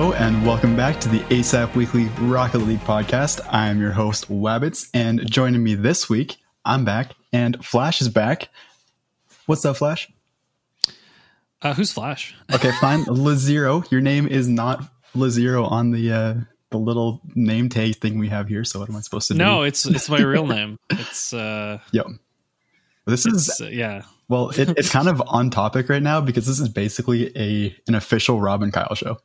Hello and welcome back to the ASAP Weekly Rocket League podcast. I'm your host Wabbits, and joining me this week, I'm back, and Flash is back. What's up, Flash? Uh, who's Flash? Okay, fine. Lazero. Your name is not Lazero on the uh, the little name tag thing we have here. So what am I supposed to do? No, it's it's my real name. It's uh, Yep. This is uh, yeah. well, it, it's kind of on topic right now because this is basically a an official Robin Kyle show,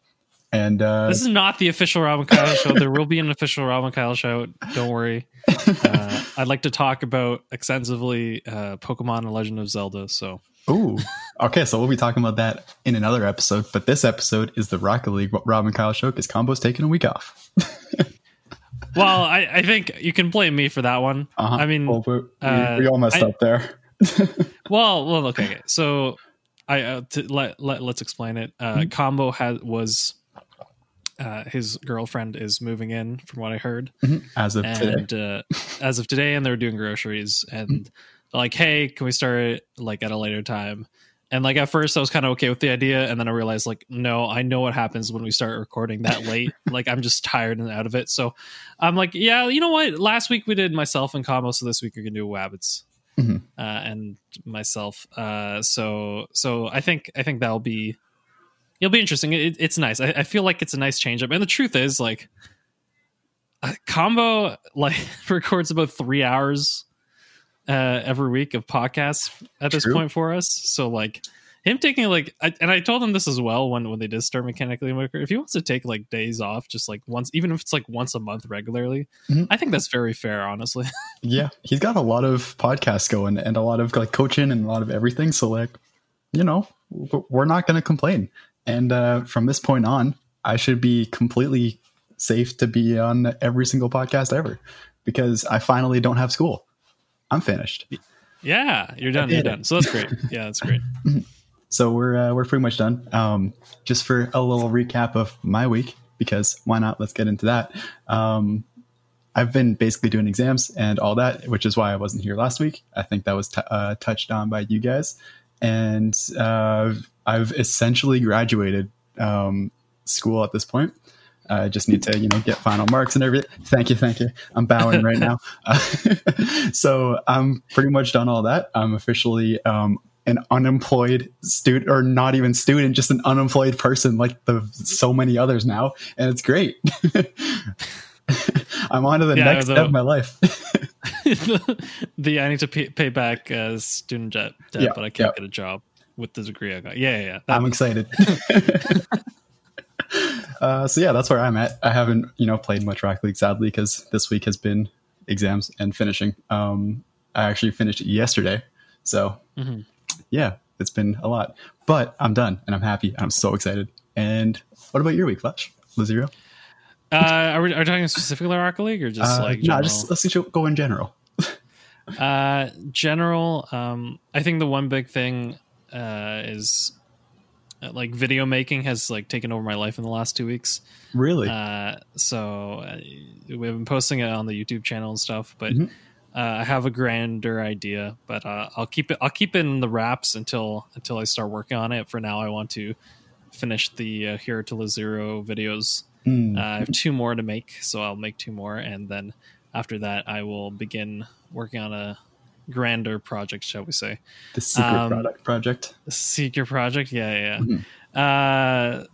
and uh, This is not the official Robin Kyle show. There will be an official Robin Kyle show. Don't worry. Uh, I'd like to talk about extensively uh, Pokemon and Legend of Zelda. So Ooh. Okay, so we'll be talking about that in another episode. But this episode is the Rocket League Robin Kyle show because Combo's taking a week off. well, I, I think you can blame me for that one. Uh-huh. I mean, well, we, uh, we all messed I- up there. well, well, okay. So I uh, to, let let let's explain it. Uh, Mhm. Combo has was uh, his girlfriend is moving in, from what I heard. As of today. and uh, as of today, and they're doing groceries, and they're like, "Hey, can we start it like at a later time?" And like at first, I was kind of okay with the idea, and then I realized, like, no, I know what happens when we start recording that late. like, I'm just tired and out of it. So, I'm like, yeah, you know what? Last week we did myself and combo, so this week we're gonna do Wabbits Mhm. uh, and myself. Uh, so, so I think I think that'll be it'll be interesting. It, it's nice. I, I feel like it's a nice change up. And the truth is, like, combo like records about three hours uh every week of podcasts at this point for us so like him taking like I, and i told him this as well when when they did start mechanically Maker, if he wants to take like days off just like once even if it's like once a month regularly Mhm. i think that's very fair honestly yeah, he's got a lot of podcasts going and a lot of like coaching and a lot of everything. So like, you know, we're not going to complain. And uh, from this point on, I should be completely safe to be on every single podcast ever because I finally don't have school. I'm finished. yeah you're done you're done so that's great yeah that's great So we're uh, we're pretty much done. Um, just for a little recap of my week, because why not? Let's get into that. Um, I've been basically doing exams and all that, which is why I wasn't here last week. I think that was t- uh, touched on by you guys, and uh, I've essentially graduated um, school at this point. I just need to, you know, get final marks and everything. Thank you, thank you. I'm bowing right now. Uh, so I'm pretty much done all that. I'm officially um, an unemployed student, or not even student, just an unemployed person, like the so many others now, and it's great. I'm on to the Yeah, next the- step of my life. the i need to pay, pay back uh student debt, debt Yeah, but i can't yeah. get a job with the degree i got yeah yeah, yeah. I'm excited. uh, so yeah, that's where I'm at. I haven't, you know, played much Rocket League sadly because this week has been exams and finishing. Um, I actually finished yesterday, so Mhm. yeah, it's been a lot. But I'm done and I'm happy. I'm so excited. And what about your week, Flash? Lazero? Uh, are we, are we talking specifically Rocket League or just Uh, like no, just let's just go in general. uh, general? Um, I think the one big thing uh, is uh, like video making has like taken over my life in the last two weeks. Really? Uh, so uh, we've been posting it on the YouTube channel and stuff, but Mhm. uh, I have a grander idea. But uh, I'll keep it. I'll keep it in the wraps until until I start working on it. For now, I want to finish the uh, Hero to Zero videos. Hmm. Uh, I have two more to make, so I'll make two more, and then after that, I will begin working on a grander project, shall we say? the secret um, product project. Secret project. Yeah, yeah. Mhm. Uh,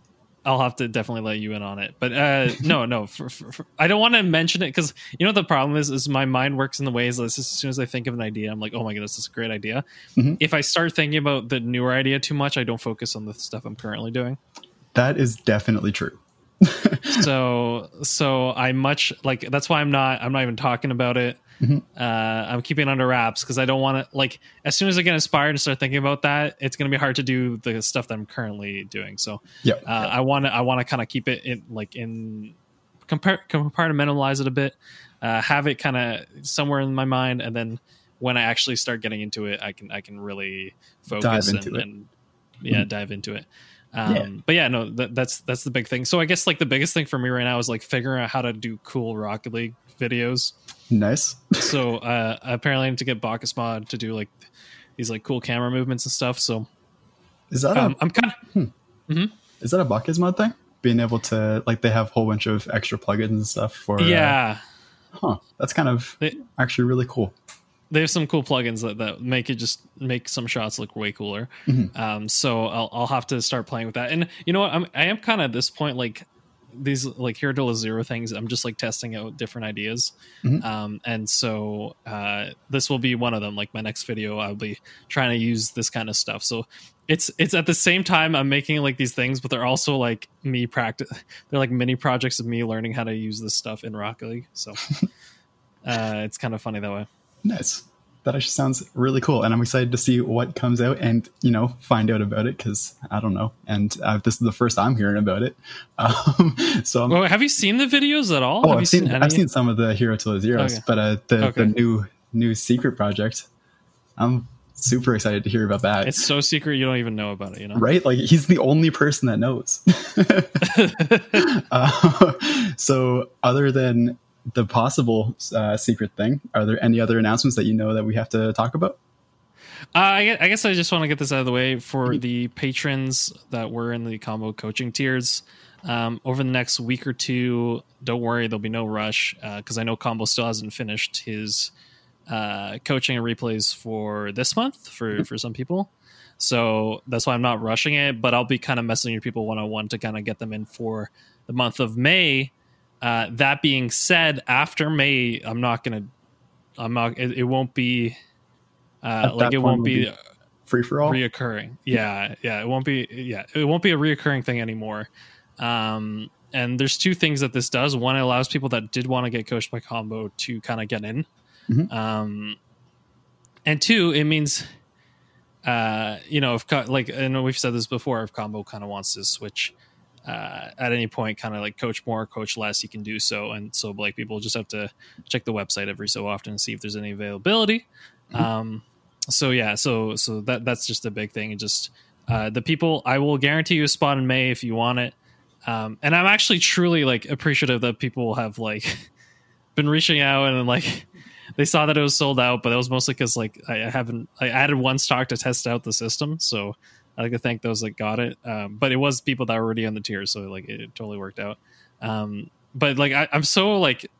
I'll have to definitely let you in on it, but uh, no, no. For, for, for- I don't want to mention it because you know what the problem is. Is my mind works in the ways as soon as I think of an idea, I'm like, oh my goodness, this is a great idea. Mhm. If I start thinking about the newer idea too much, I don't focus on the stuff I'm currently doing. That is definitely true. so so i much like that's why i'm not i'm not even talking about it Mhm. uh i'm keeping it under wraps because i don't want to like as soon as i get inspired and start thinking about that it's going to be hard to do the stuff that i'm currently doing so Yeah. uh, i want to i want to kind of keep it in like in compare compartmentalize it a bit uh have it kind of somewhere in my mind and then when i actually start getting into it i can i can really focus and, and yeah Mhm. dive into it um Yeah. but yeah no that, that's that's the big thing so i guess like the biggest thing for me right now is like figuring out how to do cool rocket league videos Nice. so uh apparently i need to get BakkesMod to do like these like cool camera movements and stuff so Is that um, a i'm kind of is that a BakkesMod thing? being able to like they have a whole bunch of extra plugins and stuff for uh, yeah. huh that's kind of They- actually really cool they have some cool plugins that, that make it just make some shots look way cooler. Mhm. Um, so I'll, I'll have to start playing with that. And you know what? I'm I am kind of at this point like these like here to zero things. I'm just like testing out different ideas. Mhm. Um, and so uh, this will be one of them. Like my next video, I'll be trying to use this kind of stuff. So it's it's at the same time I'm making like these things, but they're also like me practice. They're like mini projects of me learning how to use this stuff in Rocket League. So uh, it's kind of funny that way. nice that actually sounds really cool and i'm excited to see what comes out and you know find out about it because i don't know and uh, this is the first i'm hearing about it um, so Well, have you seen the videos at all? oh have i've you seen, any? i've seen some of the hero to the zeros Okay. but uh, the, Okay. the new new secret project i'm super excited to hear about that It's so secret you don't even know about it. You know, right like he's the only person that knows uh, so other than the possible uh, secret thing are there any other announcements that you know that we have to talk about Uh, I, I guess I just want to get this out of the way for the patrons that were in the combo coaching tiers. Um, over the next week or two, don't worry, there'll be no rush because I know Combo still hasn't finished his uh, coaching and replays for this month for for some people. So that's why I'm not rushing it, but I'll be kind of messaging your people one on one to kind of get them in for the month of May. Uh, that being said, after May, I'm not gonna, I'm not, it, it won't be, uh, like it won't be be free for all reoccurring. Yeah, yeah, it won't be. Yeah, it won't be a reoccurring thing anymore. Um, and there's two things that this does. One, it allows people that did want to get coached by combo to kind of get in. Mhm. Um, and two, it means, uh, you know, if like, know we've said this before, if combo kind of wants to switch. Uh, at any point, kind of like coach more, coach less, you can do so, and so like people just have to check the website every so often and see if there's any availability. Mhm. Um, so yeah, so so that that's just a big thing. And just uh, the people, I will guarantee you a spot in May if you want it. Um, and I'm actually truly like appreciative that people have like been reaching out and like they saw that it was sold out, but that was mostly because like I I haven't I added one stock to test out the system, so I like to thank those that got it. Um, but it was people that were already on the tier, so like it totally worked out. Um, but like I, I'm so like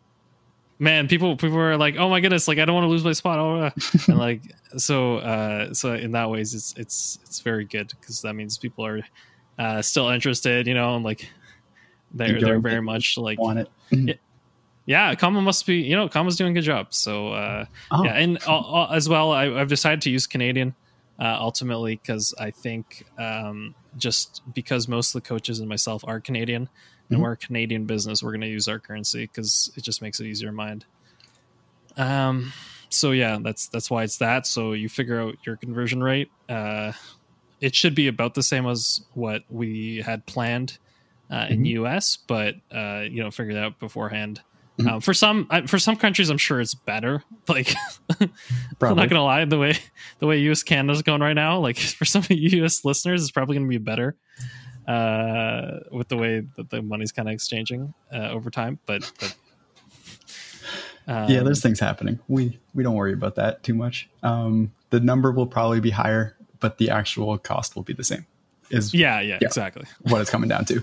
man, people people are like, oh my goodness, like I don't want to lose my spot, oh, uh," and like so uh, so in that ways it's it's it's very good because that means people are uh, still interested, you know, and like they're they're very it. much like want it yeah, Combo must be you know Combo's doing a good job. So uh, Oh, yeah, and as well, I, I've decided to use Canadian uh, ultimately because I think um, just because most of the coaches and myself are Canadian and Mhm. we're a Canadian business, we're going to use our currency because it just makes it easier in mind. Um, so yeah, that's that's why it's that. So you figure out your conversion rate. Uh, it should be about the same as what we had planned uh, in Mhm. US, but uh, you know, figure that out beforehand. Mhm. Um, for some I- for some countries, I'm sure it's better. Like, I'm not gonna lie, the way the way US Canada's going right now, like for some US listeners, it's probably gonna be better uh, with the way that the money's kind of exchanging uh, over time. But, but um, yeah, there's things happening. We we don't worry about that too much. Um, the number will probably be higher, but the actual cost will be the same. Is yeah, yeah, Yeah. exactly. what it's coming down to.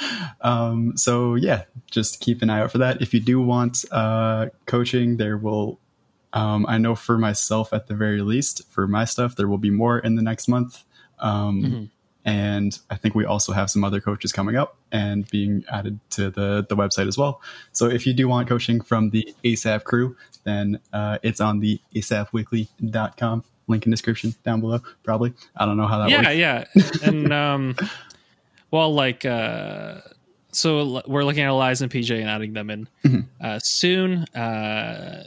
um, so yeah, just keep an eye out for that. If you do want uh, coaching, there will. Um, I know for myself, at the very least, for my stuff, there will be more in the next month. Um, Mhm. And I think we also have some other coaches coming up and being added to the, the website as well. So if you do want coaching from the ASAP crew, then uh, it's on the asapweekly.com. Link in description down below, probably. I don't know how that works. yeah works. yeah and um well like uh so we're looking at eliza and pj and adding them in Mhm. uh soon uh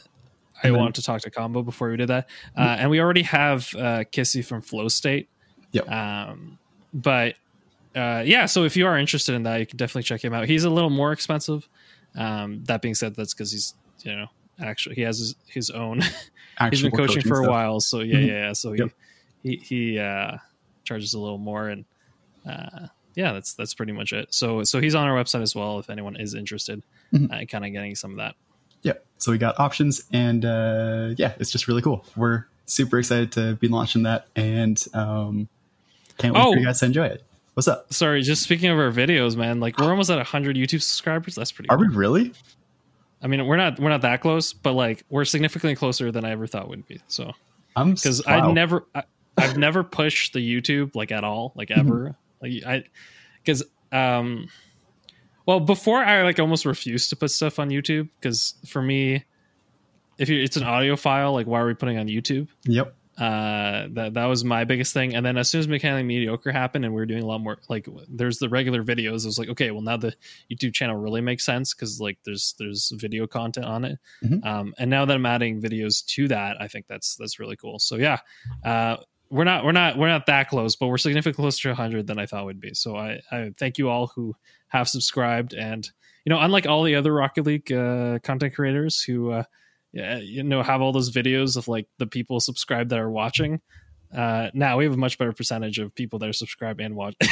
i then- wanted to talk to combo before we did that uh and we already have uh kissy from flow state Yep. um but uh yeah so if you are interested in that you can definitely check him out he's a little more expensive um that being said that's because he's you know actually he has his, his own he's been Actual coaching for a stuff. while so yeah Mhm. yeah, yeah so he Yep. he he uh charges a little more and uh yeah that's that's pretty much it so so he's on our website as well if anyone is interested Mhm. uh, kind of getting some of that Yeah. So we got options, and uh, yeah, it's just really cool. We're super excited to be launching that, and um, can't wait Oh. for you guys to enjoy it. What's up? Sorry, just speaking of our videos, man. Like we're almost at 100 YouTube subscribers. That's pretty. Are cool. we really? I mean, we're not we're not that close, but like we're significantly closer than I ever thought we'd be. So I'm because wow. I never I, I've never pushed the YouTube like at all, like Mm-hmm. ever. Like I because um well before I like almost refused to put stuff on YouTube because for me if you it's an audio file, like why are we putting on YouTube? Yep. uh that that was my biggest thing and then as soon as mechanically mediocre happened and we were doing a lot more like there's the regular videos it was like okay well now the youtube channel really makes sense because like there's there's video content on it Mhm. um and now that i'm adding videos to that i think that's that's really cool so yeah uh we're not we're not we're not that close but we're significantly closer to 100 than i thought we'd be so i i thank you all who have subscribed and you know unlike all the other rocket league uh content creators who uh yeah, you know, have all those videos of like the people subscribed that are watching. Uh, now we have a much better percentage of people that are subscribed and watch.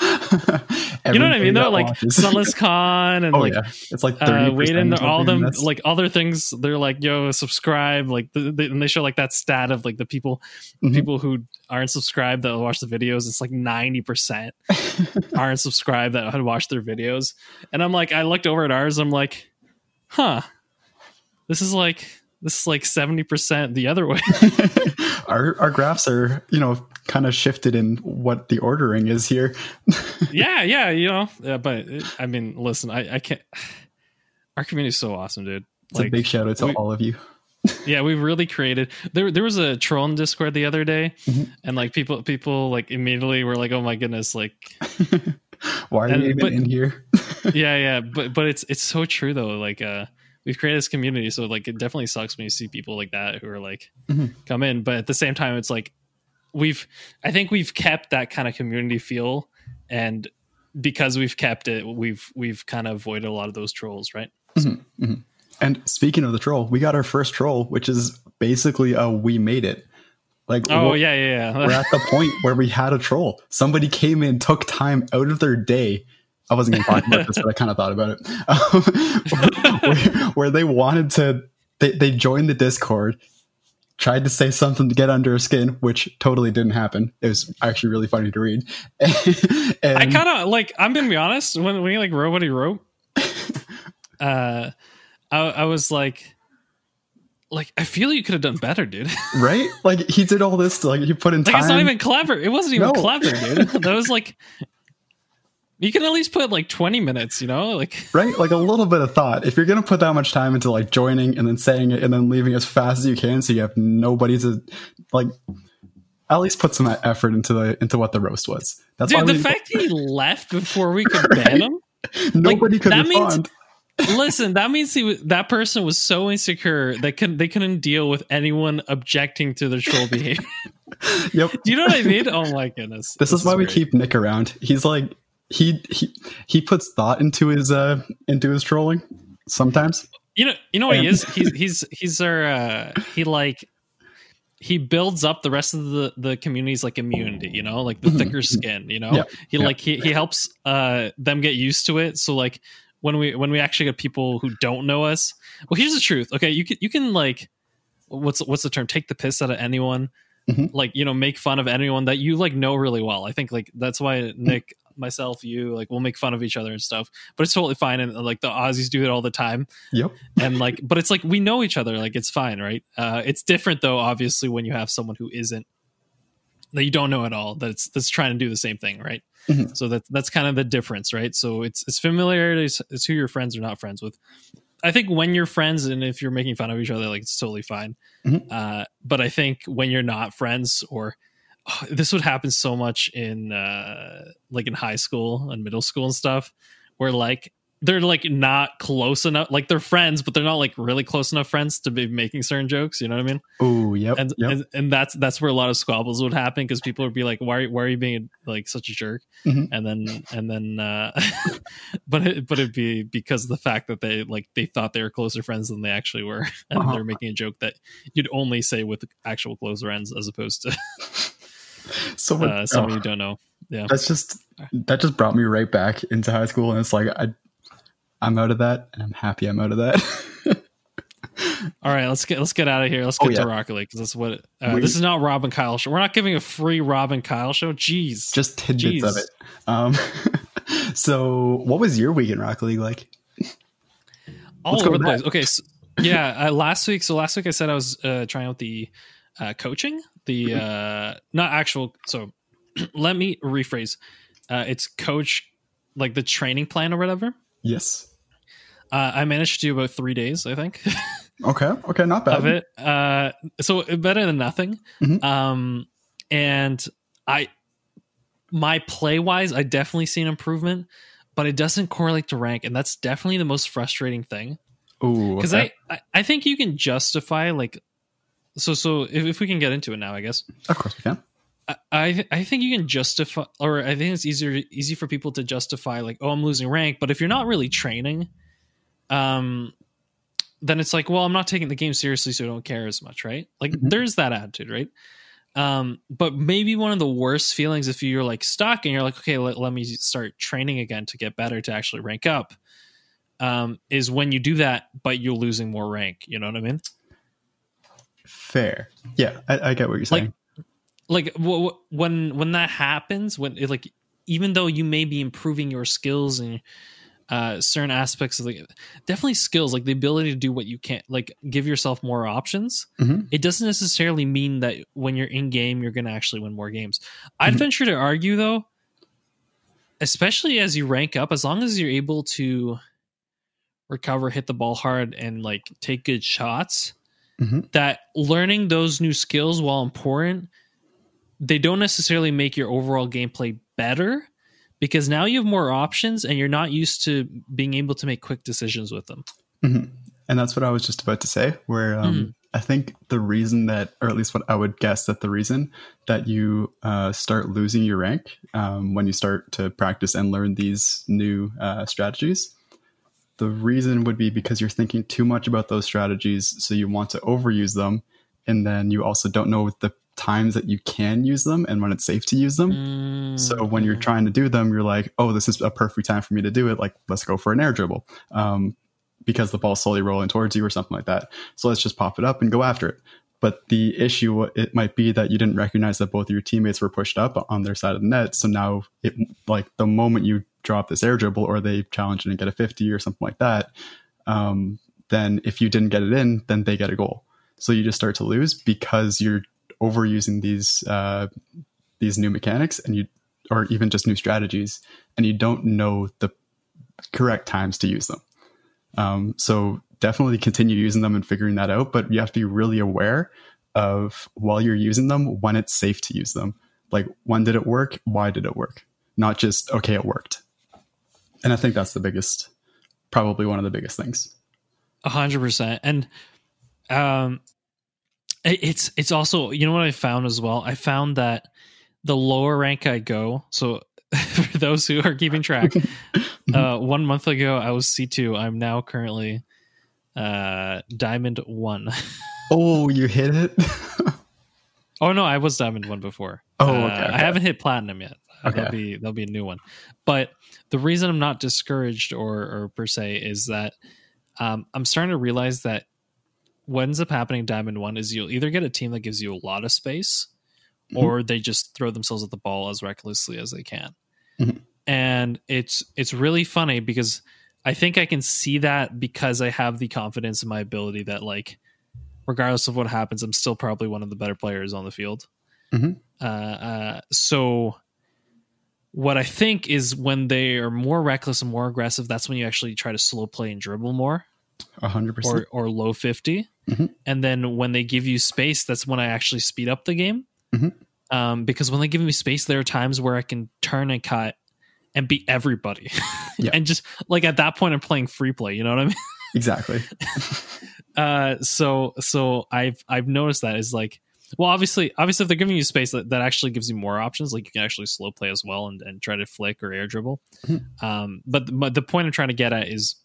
you know what I mean? Though, like. SunlessKhan and oh like yeah, it's like uh, wait and all them like other things. They're like, yo, subscribe. Like, the, the, and they show like that stat of like the people, Mhm. people who aren't subscribed that watch the videos. It's like ninety percent aren't subscribed that had watched their videos. And I'm like, I looked over at ours. I'm like, huh, this is like this is like seventy percent the other way. our our graphs are you know kind of shifted in what the ordering is here. yeah, yeah, you know. Yeah, but uh, I mean, listen, I, I can't. Our community is so awesome, dude. It's a big shout out to we- all of you. yeah we've really created there there was a troll in discord the other day Mhm. and like people people like immediately were like oh my goodness like Why are And- you even but- in here? yeah yeah but but it's it's so true though like uh we've created this community so like it definitely sucks when you see people like that who are like Mhm. come in but at the same time it's like we've i think we've kept that kind of community feel and because we've kept it we've we've kind of avoided a lot of those trolls right And speaking of the troll, we got our first troll, which is basically a we made it. Like oh we're, yeah yeah we're at the point where we had a troll. Somebody came in, took time out of their day. I wasn't going to talk about this, but I kind of thought about it. Um, where, where they wanted to, they, they joined the Discord, tried to say something to get under her skin, which totally didn't happen. It was actually really funny to read. and, I kind of like. I'm gonna be honest. When we like wrote what he wrote, uh, I, I was like, like I feel you could have done better, dude. right? Like he did all this to like he put in like time. it's not even clever. It wasn't even No. clever, dude. That was like, you can at least put like 20 minutes. You know, like right? Like a little bit of thought. If you're gonna put that much time into like joining and then saying it and then leaving as fast as you can, so you have nobody to like, at least put some effort into the into what the roast was. That's why dude. The we, fact that he left before we could ban him. nobody could that means- Listen, that means he that person was so insecure that could they couldn't deal with anyone objecting to their troll behavior. yep. Do you know what I mean? Oh my goodness. This, is why we keep Nick around. He's like he he he puts thought into his uh into his trolling sometimes. You know, you know what he is. He's he's he's our uh, he like he builds up the rest of the the community's like immunity. You know, like the thicker skin. You know, Mm-hmm. Yeah, he yeah. like he he helps uh them get used to it. So like when we when we actually get people who don't know us. Well, here's the truth. Okay, you can you can like what's what's the term? Take the piss out of anyone. Mhm. Like you know, make fun of anyone that you like know really well. I think like that's why Nick, myself, you like we'll make fun of each other and stuff. But it's totally fine. And like the Aussies do it all the time Yep. and like but it's like we know each other like it's fine right uh it's different though obviously when you have someone who isn't that you don't know at all that's that's trying to do the same thing right Mhm. so that that's kind of the difference right so it's it's familiarity it's, it's who you're friends are not friends with i think when you're friends and if you're making fun of each other like it's totally fine Mhm. uh but i think when you're not friends or this would happen so much in uh like in high school and middle school and stuff where like they're like not close enough like they're friends but they're not like really close enough friends to be making certain jokes you know what i mean Oh, yep. and yep. and, and that's that's where a lot of squabbles would happen because people would be like why why are you being like such a jerk Mhm. and then and then uh but it, but it'd be because of the fact that they like they thought they were closer friends than they actually were and Uh-huh. they're making a joke that you'd only say with actual close friends as opposed to so uh, oh, you don't know yeah that's just that just brought me right back into high school, and it's like I I'm out of that, and I'm happy I'm out of that. All right, let's get let's get out of here. Let's Oh, get yeah. to Rocket League because that's what uh, this is not Rob and Kyle show. We're not giving a free Rob and Kyle show. Jeez, Just tidbits of it. Um, so, what was your week in Rocket League like? all let's over the place. Okay, so, yeah, uh, last week. So last week I said I was uh, trying out the uh, coaching, the uh, not actual. So let me rephrase. Uh, it's coach, like the training plan or whatever. Yes. Uh, I managed to do about three days, I think. Okay. Okay. Not bad. of it. Uh, so better than nothing. Mhm. Um, and I, my play wise, I definitely see an improvement, but it doesn't correlate to rank, and that's definitely the most frustrating thing. Ooh. Because okay. I, I think you can justify like, so so if, if we can get into it now, I guess. Of course we can. I- I think you can justify, or I think it's easier easy for people to justify like, oh, I'm losing rank. But if you're not really training, um, then it's like, well, I'm not taking the game seriously, so I don't care as much, right? Like, Mhm. there's that attitude, right? Um, but maybe one of the worst feelings if you're like stuck and you're like, okay, let, let me start training again to get better to actually rank up, um, is when you do that, but you're losing more rank. You know what I mean? Fair. Yeah, I, I get what you're saying. like w- w- when when that happens when it, like even though you may be improving your skills and uh certain aspects of the definitely skills like the ability to do what you can't like give yourself more options Mhm. it doesn't necessarily mean that when you're in game you're going to actually win more games i'd Mhm. venture to argue though especially as you rank up as long as you're able to recover hit the ball hard and like take good shots Mhm. that learning those new skills while important they don't necessarily make your overall gameplay better because now you have more options and you're not used to being able to make quick decisions with them. Mhm. And that's what I was just about to say. Where um, Mhm. I think the reason that, or at least what I would guess that the reason that you uh, start losing your rank um, when you start to practice and learn these new uh, strategies, the reason would be because you're thinking too much about those strategies, so you want to overuse them, and then you also don't know the times that you can use them and when it's safe to use them. Mm, So when you're trying to do them, you're like, oh, this is a perfect time for me to do it. Like, let's go for an air dribble. Um, because the ball's slowly rolling towards you or something like that. So let's just pop it up and go after it. But the issue, it might be that you didn't recognize that both of your teammates were pushed up on their side of the net. So now, it like the moment you drop this air dribble or they challenge it and get a 50 or something like that, um, then if you didn't get it in, then they get a goal. So you just start to lose because you're overusing these uh, these new mechanics and you or even just new strategies and you don't know the correct times to use them. Um, so definitely continue using them and figuring that out but you have to be really aware of while you're using them when it's safe to use them. Like when did it work? Why did it work? Not just okay it worked and i think that's the biggest probably one of the biggest things A hundred percent. And um it's it's also you know what I found as well? I found that the lower rank I go, so for those who are keeping track, uh one month ago I was C two. I'm now currently uh diamond one. oh you hit it oh no, I was diamond one before. Oh, Uh, okay, okay. I haven't hit platinum yet. Okay. That'll be that'll be a new one. But the reason I'm not discouraged or or per se is that um, I'm starting to realize that what ends up happening in Diamond One is you'll either get a team that gives you a lot of space, Mhm. or they just throw themselves at the ball as recklessly as they can. Mhm. And it's it's really funny because I think I can see that because I have the confidence in my ability that like regardless of what happens, I'm still probably one of the better players on the field. Mhm. Uh, uh, so what I think is when they are more reckless and more aggressive, that's when you actually try to slow play and dribble more. 100% or or low 50 Mhm. and then when they give you space that's when i actually speed up the game. Mhm. um, because when they give me space there are times where i can turn and cut and beat everybody. Yeah. and just like at that point i'm playing free play you know what i mean? Exactly. Uh so so i've i've noticed that is like well obviously obviously if they're giving you space that, that actually gives you more options. Like you can actually slow play as well and, and try to flick or air dribble. Mhm. um but, but the point i'm trying to get at is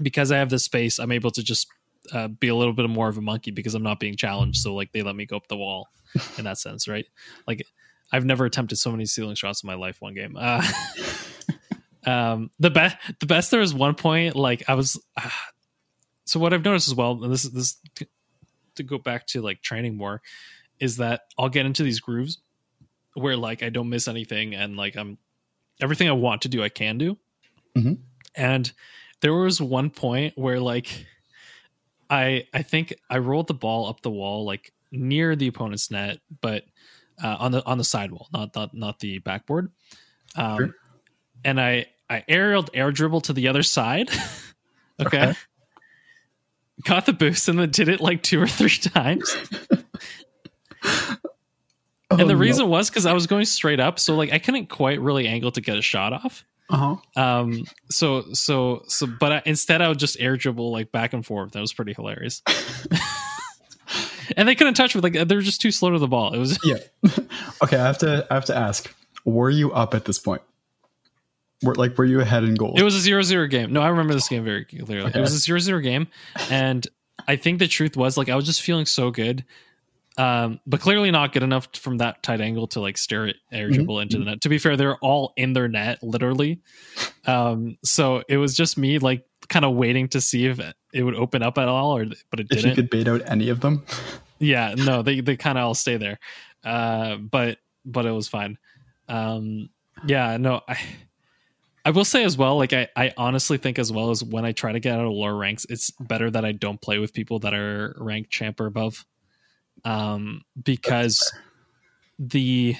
because i have this space i'm able to just uh, be a little bit more of a monkey because i'm not being challenged. So like they let me go up the wall in that sense right? Like i've never attempted so many ceiling shots in my life one game. Uh um the best the best there was one point like i was so what I've noticed as well, and this is this to go back to like training more, is that I'll get into these grooves where like I don't miss anything and like I'm everything I want to do I can do. Mhm. And there was one point where like I I think I rolled the ball up the wall like near the opponent's net, but uh, on the on the sidewall, not not not the backboard. Um, Sure. and I I aerialed air dribble to the other side. okay. Okay. Got the boost and then did it like two or three times. Oh, and the reason was because I was going straight up, so like I couldn't quite really angle to get a shot off. uh huh. Um, so so so, but I, instead I would just air dribble like back and forth. That was pretty hilarious. and they couldn't touch me; like they were just too slow to the ball. It was Yeah. okay, I have to I have to ask. Were you up at this point? Were like were you ahead in goal? it was a zero zero game. No, I remember this game very clearly. Okay. It was a zero zero game, and I think the truth was like I was just feeling so good. Um, but clearly not good enough from that tight angle to like steer it air Mhm. dribble into the net. To be fair, they're all in their net, literally. Um, so it was just me like kind of waiting to see if it would open up at all, or but it didn't. if you could bait out any of them. yeah, no, they they kind of all stay there. Uh, but but it was fine. Um, yeah, no, I I will say as well, like I I honestly think as well as when I try to get out of lower ranks, it's better that I don't play with people that are ranked champ or above. Um, because the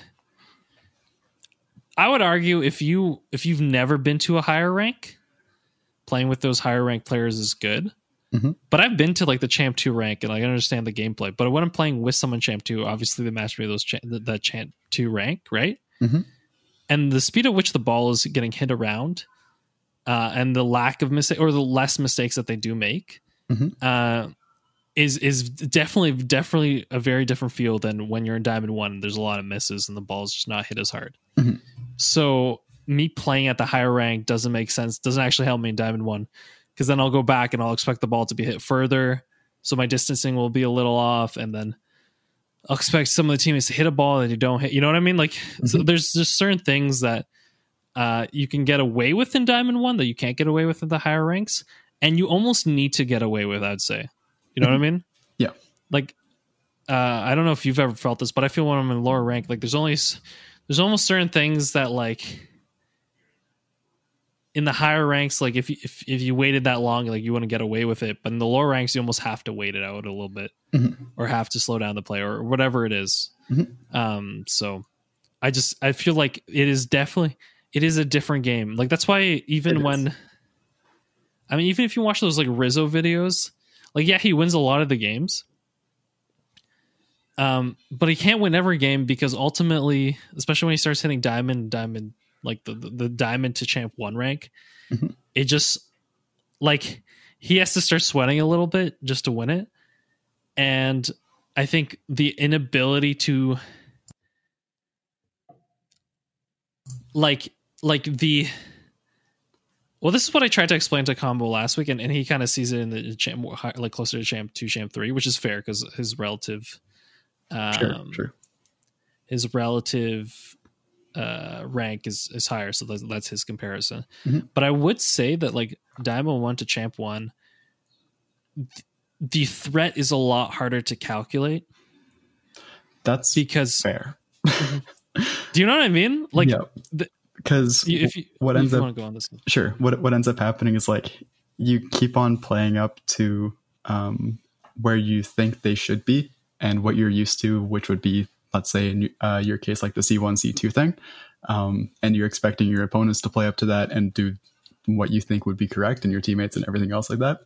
I would argue if you if you've never been to a higher rank, playing with those higher rank players is good. Mhm. But I've been to like the champ two rank and like, I understand the gameplay. But when I'm playing with someone champ two, obviously they match me those cha- the, the champ two rank, right? Mhm. And the speed at which the ball is getting hit around, uh, and the lack of mistake or the less mistakes that they do make, Mhm. uh, is is definitely definitely a very different feel than when you're in Diamond One. and There's a lot of misses and the ball's just not hit as hard. Mhm. So me playing at the higher rank doesn't make sense. Doesn't actually help me in Diamond One because then I'll go back and I'll expect the ball to be hit further. So my distancing will be a little off, and then I'll expect some of the teammates to hit a ball that you don't hit. You know what I mean? Like so there's just certain things that uh, you can get away with in Diamond One that you can't get away with in the higher ranks, and you almost need to get away with. I'd say. You know what I mean? Yeah. Like, uh, I don't know if you've ever felt this, but I feel when I'm in lower rank, like there's only there's almost certain things that like in the higher ranks, like if you, if if you waited that long, like you want to get away with it, but in the lower ranks, you almost have to wait it out a little bit, Mhm. or have to slow down the play, or whatever it is. Mhm. Um, so I just I feel like it is definitely it is a different game. Like that's why even It is. when I mean, even if you watch those like Rizzo videos, like yeah, he wins a lot of the games. Um, but he can't win every game because ultimately, especially when he starts hitting diamond, diamond, like the the, the diamond to champ one rank, Mhm. it just like he has to start sweating a little bit just to win it. And I think the inability to like like the well this is what i tried to explain to combo last week and, and he kind of sees it in the champ like closer to champ 2 champ 3 which is fair because his relative um Sure, sure. his relative uh rank is is higher. So that's, that's his comparison. Mhm. but i would say that like diamond 1 to champ 1 th- the threat is a lot harder to calculate. That's because fair. do you know what i mean? Like because you, what ends you up go on sure what what ends up happening is like you keep on playing up to um, where you think they should be and what you're used to, which would be let's say in uh, your case like the C1 C2 thing, um, and you're expecting your opponents to play up to that and do what you think would be correct and your teammates and everything else like that.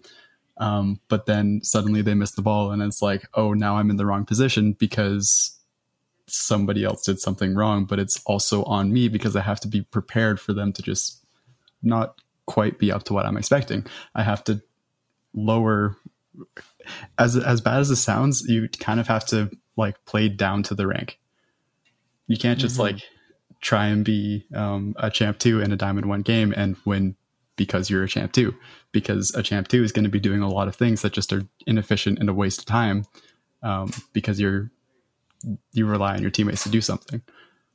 Um, but then suddenly they miss the ball and it's like, oh, now I'm in the wrong position because somebody else did something wrong, but it's also on me because I have to be prepared for them to just not quite be up to what I'm expecting. I have to lower as as bad as it sounds, you kind of have to like played down to the rank. You can't just Mhm. like try and be um, a champ two in a diamond one game and win because you're a champ two. Because a champ two is going to be doing a lot of things that just are inefficient and a waste of time um, because you're you rely on your teammates to do something.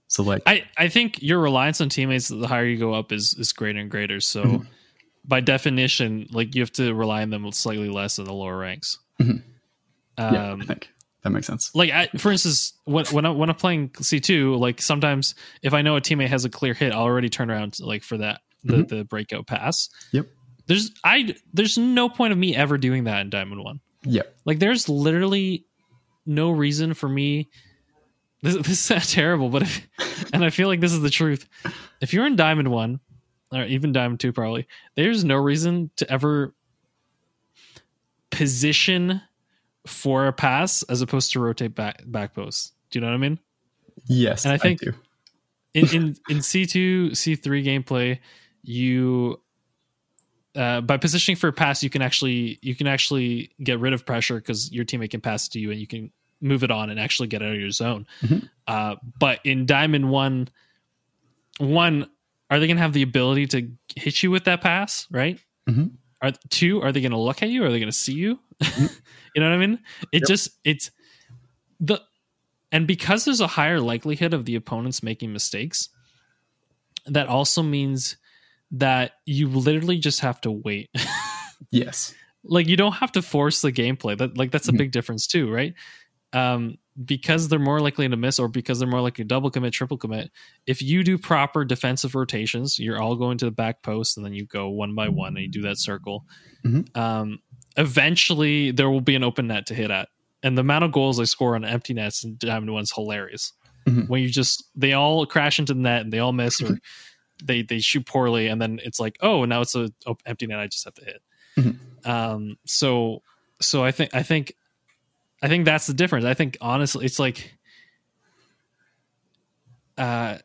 So like I, I think your reliance on teammates the higher you go up is is greater and greater. So Mhm. by definition, like you have to rely on them slightly less in the lower ranks. Mhm. yeah, Um, I think that makes sense. like I, for instance, when when, I, when I'm playing C two, like sometimes if I know a teammate has a clear hit, I'll already turn around like for that the Mhm. the breakout pass. Yep. There's I there's no point of me ever doing that in Diamond One. Yep. Like there's literally no reason for me. This, this sounds terrible, but if, and I feel like this is the truth. If you're in Diamond One, or even Diamond Two, probably there's no reason to ever position for a pass as opposed to rotate back back post. Do you know what I mean? Yes, And I think- do. in in in C two C three gameplay, you uh, by positioning for a pass, you can actually you can actually get rid of pressure because your teammate can pass it to you, and you can move it on and actually get out of your zone. Mhm. Uh, but in Diamond One, one are they going to have the ability to hit you with that pass? Right? Mhm. Are two are they going to look at you? Are they going to see you? Mhm. you know what I mean? It Yep. just it's the and because there's a higher likelihood of the opponents making mistakes, that also means that you literally just have to wait. Yes. like you don't have to force the gameplay. That like that's a Mhm. big difference too, right? Um, because they're more likely to miss, or because they're more likely to double commit, triple commit. If you do proper defensive rotations, you're all going to the back post, and then you go one by one, and you do that circle. Mhm. Um, eventually, there will be an open net to hit at, and the amount of goals they score on empty nets and diamond one's hilarious. Mhm. When you just they all crash into the net and they all miss, or they they shoot poorly, and then it's like, oh, now it's a op- empty net. I just have to hit. Mhm. Um, so so I think I think I think that's the difference. I think honestly, it's like, uh,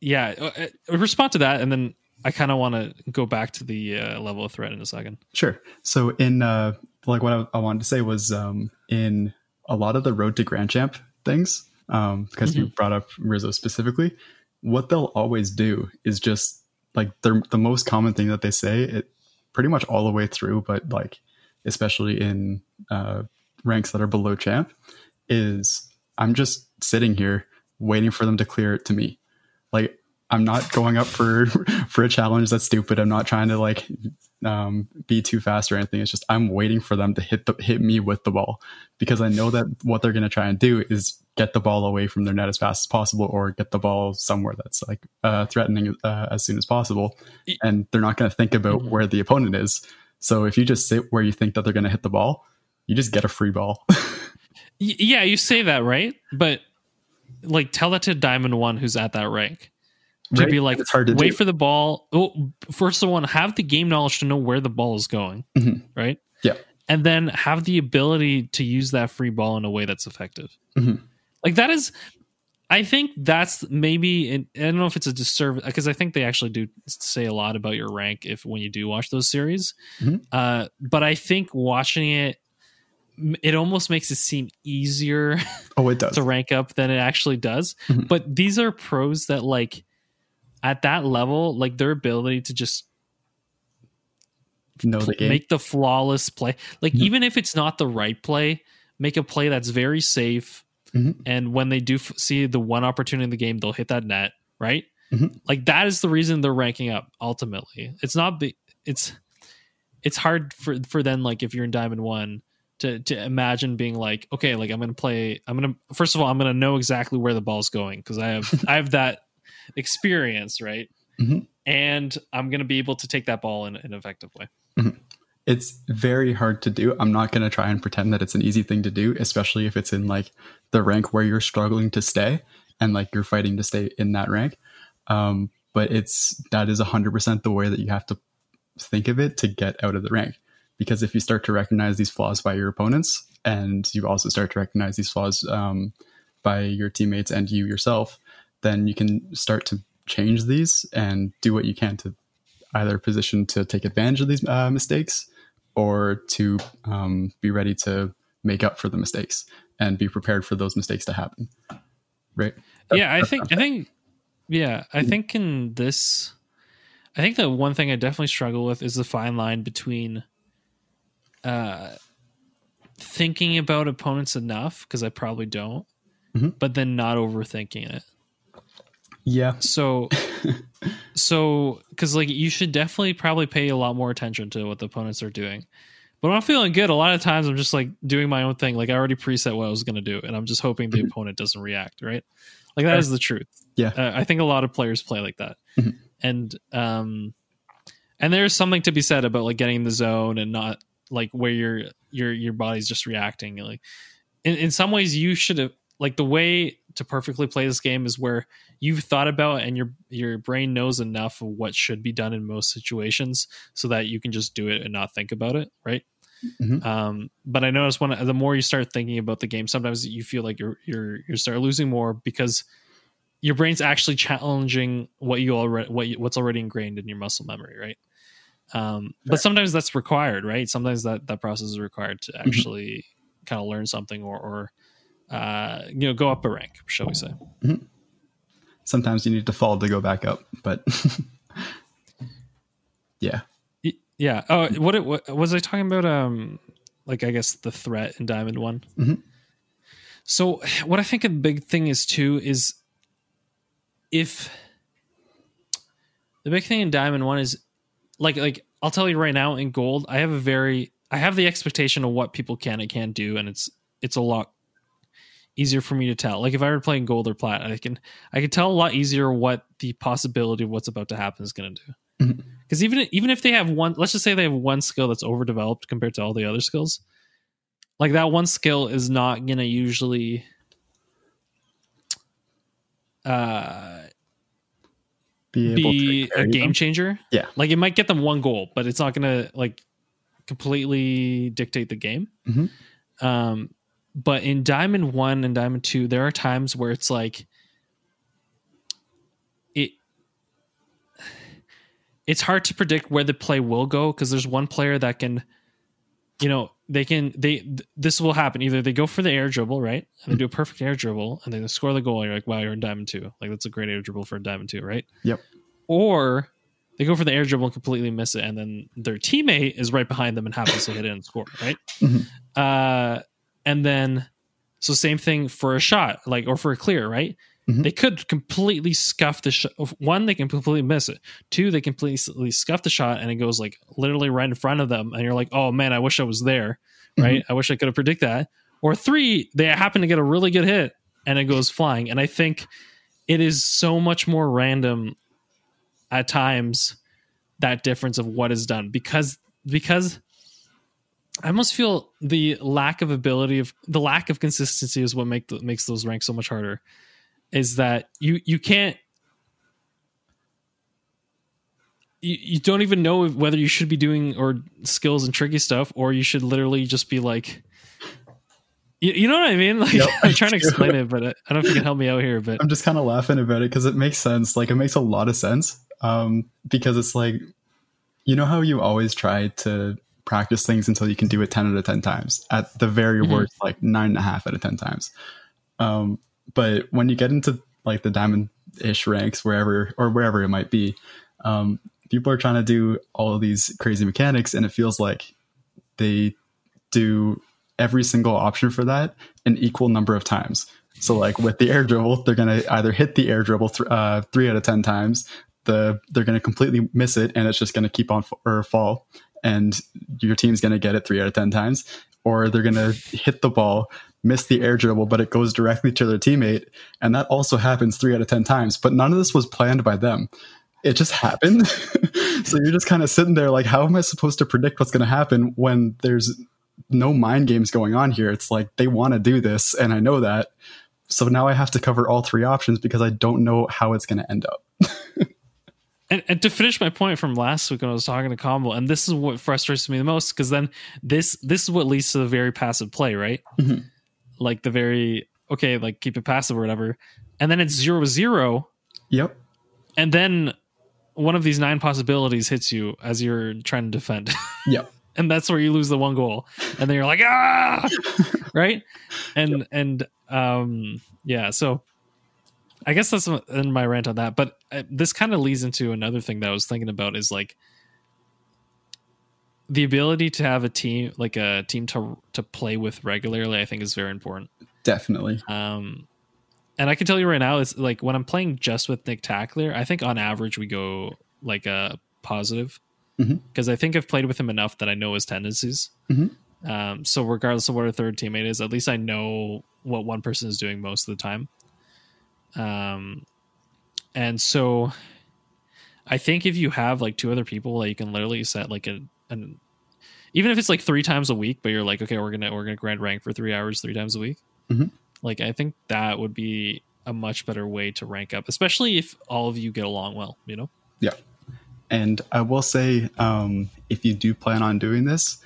yeah. uh, uh, Respond to that, and then I kind of want to go back to the uh, level of threat in a second. Sure. So in uh like what I, I wanted to say was um in a lot of the road to Grand Champ things, um, because you brought up Rizzo specifically, what they'll always do is just like the the most common thing that they say, it pretty much all the way through, but like especially in uh ranks that are below champ, is I'm just sitting here waiting for them to clear it to me. I'm not going up for for a challenge that's stupid. I'm not trying to like um, be too fast or anything. It's just I'm waiting for them to hit the hit me with the ball because I know that what they're going to try and do is get the ball away from their net as fast as possible or get the ball somewhere that's like uh, threatening uh, as soon as possible. And they're not going to think about Mhm. where the opponent is. So if you just sit where you think that they're going to hit the ball, you just get a free ball. Yeah, you say that right, but like tell that to Diamond One who's at that rank. To Right? be like, It's hard to wait do. for the ball. Oh, first of all, have the game knowledge to know where the ball is going, Mhm. right? Yeah. and then have the ability to use that free ball in a way that's effective. Mhm. Like that is, I think that's maybe. I don't know if it's a disservice because I think they actually do say a lot about your rank if when you do watch those series. Mhm. Uh, but I think watching it, it almost makes it seem easier oh, it does. to rank up than it actually does. Mhm. But these are pros that like at that level, like their ability to just know the game. make the flawless play. Like even if it's not the right play, make a play that's very safe. Mhm. And when they do f- see the one opportunity in the game, they'll hit that net, right? Mhm. Like that is the reason they're ranking up. Ultimately, it's not. Be- it's it's hard for for them. Like if you're in Diamond One. To, to imagine being like okay like i'm gonna play i'm gonna first of all i'm gonna know exactly where the ball's going because i have i have that experience right Mhm. and i'm gonna be able to take that ball in an effective way it's very hard to do. I'm not going to try and pretend that it's an easy thing to do, especially if it's in like the rank where you're struggling to stay and like you're fighting to stay in that rank. Um, but it's that is 100% the way that you have to think of it to get out of the rank. Because if you start to recognize these flaws by your opponents and you also start to recognize these flaws um, by your teammates and you yourself, then you can start to change these and do what you can to either position to take advantage of these uh, mistakes or to um, be ready to make up for the mistakes and be prepared for those mistakes to happen. Right? yeah i think i think yeah i think in this i think the one thing i definitely struggle with is the fine line between uh thinking about opponents enough because i probably don't Mhm. but then not overthinking it Yeah. so so because like you should definitely probably pay a lot more attention to what the opponents are doing. But when I'm feeling good, a lot of times I'm just like doing my own thing. Like I already preset what I was going to do, and I'm just hoping the Mhm. opponent doesn't react. Right? Like that is the truth. Yeah. Uh, I think a lot of players play like that, Mhm. and um, and there's something to be said about like getting in the zone and not like where your your your body's just reacting. Like in in some ways, you should have like the way to perfectly play this game is where you've thought about and your your brain knows enough of what should be done in most situations so that you can just do it and not think about it right? Mhm. um but i notice when the more you start thinking about the game sometimes you feel like you're you're you start losing more because your brain's actually challenging what you already what you, what's already ingrained in your muscle memory right? Um but sometimes that's required right? Sometimes that that process is required to actually kind of learn something or or uh you know go up a rank shall we say Sometimes you need to fall to go back up, but yeah. Yeah. Oh, what, it, what was I talking about? Um, like I guess the threat in Diamond One. Mhm. So what I think a big thing is too is if the big thing in Diamond One is like like I'll tell you right now in Gold I have a very I have the expectation of what people can and can't do and it's it's a lot easier for me to tell. Like if I were playing Gold or Plat, I can I can tell a lot easier what the possibility of what's about to happen is going to do because even even if they have one let's just say they have one skill that's overdeveloped compared to all the other skills like that one skill is not gonna usually uh Be able be to a game them. changer Yeah. like it might get them one goal but it's not gonna like completely dictate the game Mhm. um but in diamond one and diamond two there are times where it's like it it's hard to predict where the play will go because there's one player that can you know they can they th- this will happen. Either they go for the air dribble right? And they do a perfect air dribble and then they score the goal and you're like wow you're in diamond two. Like that's a great air dribble for a diamond two right? Yep. or they go for the air dribble and completely miss it and then their teammate is right behind them and happens to hit it and score right? Mhm. uh and then so same thing for a shot like or for a clear right? Mhm. they could completely scuff the shot one they can completely miss it. Two they completely scuff the shot and it goes like literally right in front of them and you're like oh man i wish i was there right? I wish i could have predicted that. Or three they happen to get a really good hit and it goes flying. And i think it is so much more random at times that difference of what is done because because I almost feel the lack of ability of the lack of consistency is what make the, makes those ranks so much harder. Is that you you can't you, you don't even know whether you should be doing or skills and tricky stuff or you should literally just be like you, you know what I mean? Like Yep. I'm trying to explain it, but I, I don't know if you can help me out here. But I'm just kind of laughing about it because it makes sense. Like it makes a lot of sense. Um, because it's like, you know how you always try to practice things until you can do it 10 out of 10 times at the very Mhm. worst, like nine and a half out of 10 times. Um, but when you get into like the diamond ish ranks, wherever or wherever it might be, um, people are trying to do all of these crazy mechanics and it feels like they do every single option for that an equal number of times. So like with the air dribble, they're gonna either hit the air dribble th- uh, three out of ten times. The they're gonna completely miss it, and it's just gonna keep on f- or fall, and your team's gonna get it three out of ten times. Or they're gonna hit the ball, miss the air dribble, but it goes directly to their teammate, and that also happens three out of ten times. But none of this was planned by them. It just happened. so you're just kind of sitting there like, how am I supposed to predict what's gonna happen when there's no mind games going on here. It's like they want to do this, and I know that. So now I have to cover all three options because I don't know how it's going to end up. and, and to finish my point from last week when I was talking to Combo, and this is what frustrates me the most because then this this is what leads to the very passive play, right? Mhm. Like the very okay, like keep it passive or whatever, and then it's zero zero, Yep. and then one of these nine possibilities hits you as you're trying to defend. Yep. and that's where you lose the one goal and then you're like ah right and and um yeah so i guess that's in my rant on that but uh, this kind of leads into another thing that i was thinking about is like the ability to have a team like a team to to play with regularly i think is very important Definitely. um and I can tell you right now, it's like when I'm playing just with Nick Tackler, I think on average we go like a positive Mhm. because I think I've played with him enough that I know his tendencies. Mhm. Um, so regardless of what our third teammate is, at least I know what one person is doing most of the time. Um, and so I think if you have like two other people, like you can literally set like a an even if it's like three times a week, but you're like, okay, we're gonna we're gonna grind rank for three hours three times a week. Mhm. Like I think that would be a much better way to rank up, especially if all of you get along well. You know. Yeah. And I will say, um, if you do plan on doing this,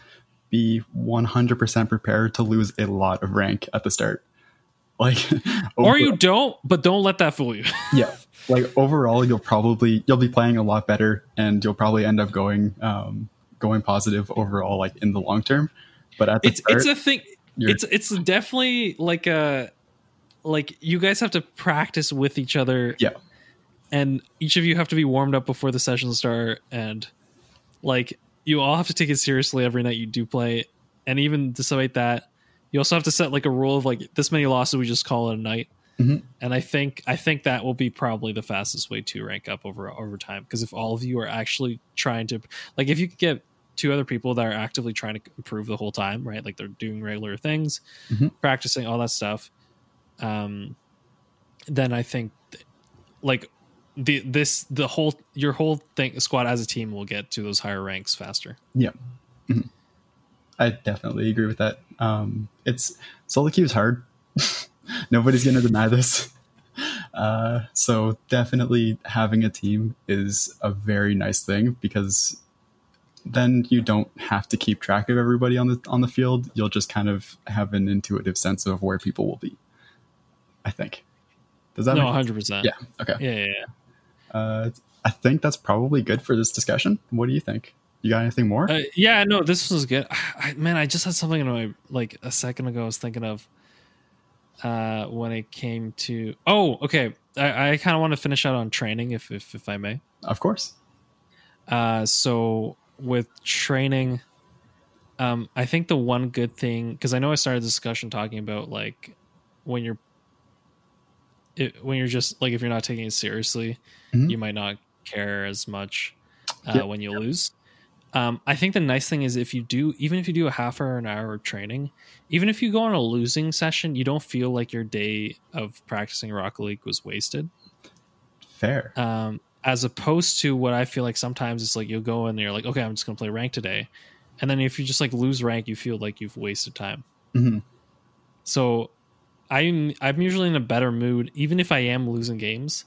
be 100% prepared to lose a lot of rank at the start. Like, or you don't, but don't let that fool you. yeah, like overall, you'll probably you'll be playing a lot better, and you'll probably end up going um, going positive overall, like in the long term. But at the it's start, it's a thing. It's it's definitely like a like you guys have to practice with each other. Yeah. and each of you have to be warmed up before the sessions start, and like you all have to take it seriously every night you do play, and even despite that, you also have to set like a rule of like this many losses we just call it a night. Mhm. And I think I think that will be probably the fastest way to rank up over over time because if all of you are actually trying to like if you could get two other people that are actively trying to improve the whole time, right? Like they're doing regular things, Mhm. practicing all that stuff. Um, then I think th- like the this the whole your whole thing squad as a team will get to those higher ranks faster. Yep. I definitely agree with that. Um, it's solo queue is hard. Nobody's going to deny this. Uh, so definitely having a team is a very nice thing because then you don't have to keep track of everybody on the on the field. You'll just kind of have an intuitive sense of where people will be. I think. Does that No, make hundred percent. Yeah. Okay. yeah, yeah, yeah. Uh, I think that's probably good for this discussion. What do you think? You got anything more? Uh, yeah, no, this was good. I, man, I just had something in my like a second ago. I was thinking of uh when it came to. Oh, okay. I, I kind of want to finish out on training, if if if I may. of course. Uh, so with training, um, I think the one good thing because I know I started the discussion talking about like when you're it, when you're just like if you're not taking it seriously, Mhm. you might not care as much uh, Yep. when you lose. Um, I think the nice thing is if you do, even if you do a half hour an hour of training, even if you go on a losing session, you don't feel like your day of practicing Rocket League was wasted Fair. um, as opposed to what I feel like sometimes it's like you'll go in and you're like, okay, I'm just gonna play rank today, and then if you just like lose rank, you feel like you've wasted time. hmm So I'm I'm usually in a better mood, even if I am losing games.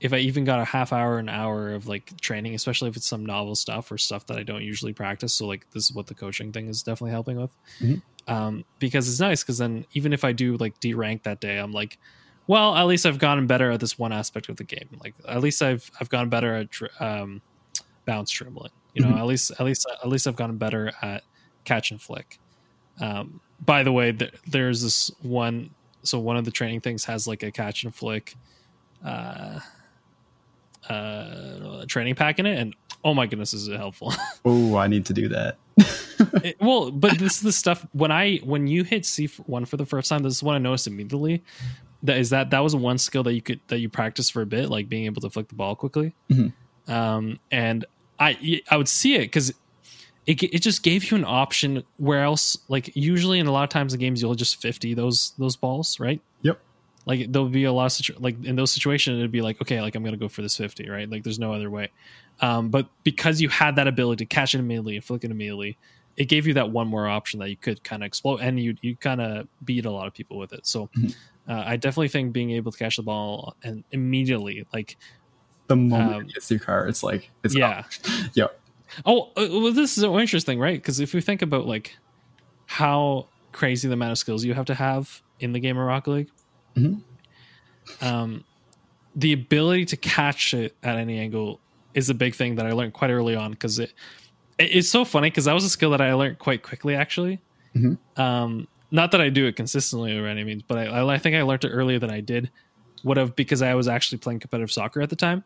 If I even got a half hour, an hour of like training, especially if it's some novel stuff or stuff that I don't usually practice. So like this is what the coaching thing is definitely helping with, Mhm. um, because it's nice. Because then even if I do like D rank that day, I'm like, well, at least I've gotten better at this one aspect of the game. Like at least I've I've gotten better at um, bounce dribbling. You know, Mhm. at least at least at least I've gotten better at catch and flick. Um, by the way, th- there's this one. So one of the training things has like a catch and flick, uh, uh, training pack in it, and oh my goodness, is it helpful? Oh, I need to do that. It- well, but this is the stuff when I when you hit C one for the first time. This is what I noticed immediately. That is that that was one skill that you could that you practiced for a bit, like being able to flick the ball quickly. Mhm. Um, and I I would see it because it it just gave you an option where else like usually in a lot of times in games you'll just fifty those those balls right. Yep. Like there'll be a lot of situ- like in those situations it'd be like okay like I'm gonna go for this fifty right like there's no other way. Um, but because you had that ability to catch it immediately and flick it immediately, it gave you that one more option that you could kind of explode and you you kind of beat a lot of people with it. So Mhm. uh, I definitely think being able to catch the ball and immediately like The moment Um, it hits your car, it's like it's yeah. Yep. Oh, uh, well, this is so interesting, right? Because if we think about like how crazy the amount of skills you have to have in the game of Rocket League, Mhm. um, the ability to catch it at any angle is a big thing that I learned quite early on. Because it, it- it's so funny because that was a skill that I learned quite quickly, actually. Mhm. Um, not that I do it consistently or any means, but I, I think I learned it earlier than I did would have because I was actually playing competitive soccer at the time.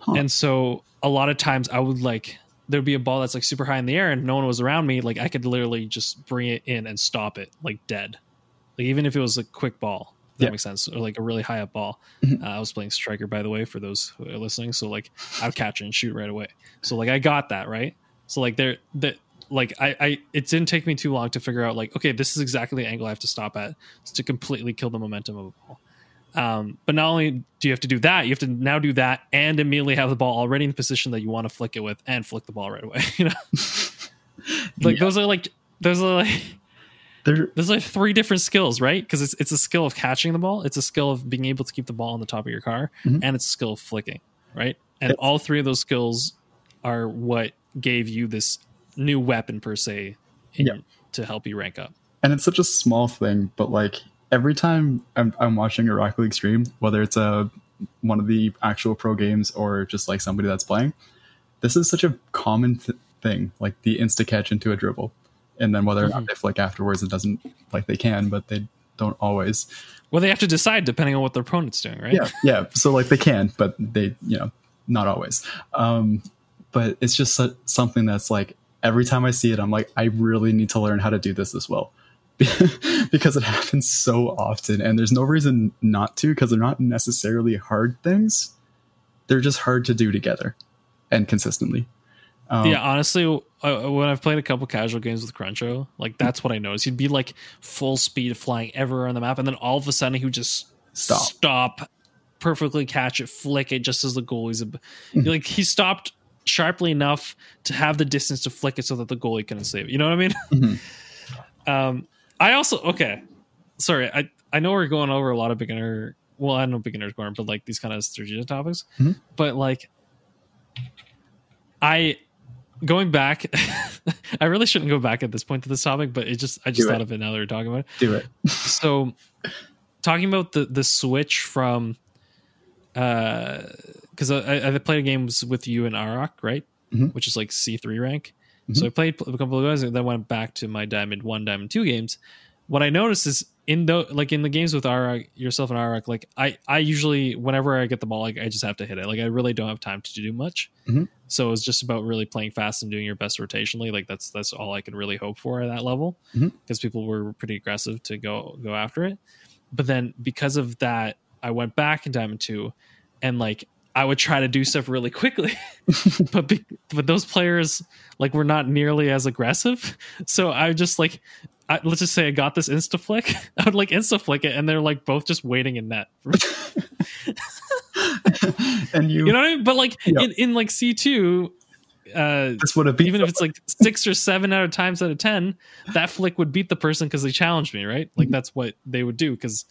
Huh. And so a lot of times I would like there'd be a ball that's like super high in the air and no one was around me. Like I could literally just bring it in and stop it like dead. Like even if it was a quick ball. that Yeah. makes sense. Or like a really high up ball. Mhm. Uh, I was playing striker, by the way, for those who are listening. So like I would catch it and shoot right away. So like I got that right. So like there that like I, I it didn't take me too long to figure out like okay this is exactly the angle I have to stop at to completely kill the momentum of a ball. Um, but not only do you have to do that, you have to now do that and immediately have the ball already in the position that you want to flick it with and flick the ball right away. You know, like Yeah. those are like those are like There, there's like three different skills, right? Because it's it's a skill of catching the ball, it's a skill of being able to keep the ball on the top of your car, Mhm. and it's a skill of flicking, right? And all three of those skills are what gave you this new weapon per se in, Yeah. to help you rank up. and it's such a small thing, but like every time I'm, I'm watching a Rocket League stream, whether it's a one of the actual pro games or just like somebody that's playing, this is such a common th- thing, like the insta catch into a dribble, and then whether or not they flick afterwards, it doesn't like they can, but they don't always. Well, they have to decide depending on what their opponent's doing, right? Yeah, yeah. So like they can, but they, you know, not always. Um, but it's just so- something that's like every time I see it, I'm like, I really need to learn how to do this as well. because it happens so often and there's no reason not to because they're not necessarily hard things they're just hard to do together and consistently um, yeah, honestly, uh, when I've played a couple casual games with Cruncho, like that's what I noticed. He'd be like full speed flying everywhere on the map, and then all of a sudden he would just Stop. stop, perfectly catch it, flick it just as the goalie's ab- Mhm. like he stopped sharply enough to have the distance to flick it so that the goalie couldn't save it. You know what I mean? Mhm. um, I also okay. Sorry, I I know we're going over a lot of beginner. Well, I don't know beginner's corner, but like these kind of strategic topics. Mhm. But like, I going back. I really shouldn't go back at this point to this topic, but it just I just Do it. thought of it now that we're talking about it do it so talking about the the switch from uh because I, I played games with you in Arak, right? Mhm. Which is like C three rank. So Mhm. I played a couple of guys and then went back to my Diamond One, Diamond Two games. What I noticed is in the like in the games with Arak, yourself and Arak, like I I usually whenever I get the ball, like I just have to hit it. Like I really don't have time to do much. Mhm. So it's just about really playing fast and doing your best rotationally. Like that's that's all I can really hope for at that level because people were pretty aggressive to go go after it. But then because of that, I went back in Diamond Two, and like I would try to do stuff really quickly, but be, but those players like were not nearly as aggressive. So I just like. I, let's just say I got this insta flick. I would like insta flick it, and they're like both just waiting in net. and you, You know what I mean? But like Yeah. in, in like C two, uh, this would have been even if it's like six or seven out of times out of ten, that flick would beat the person because they challenged me, right? Like that's what they would do because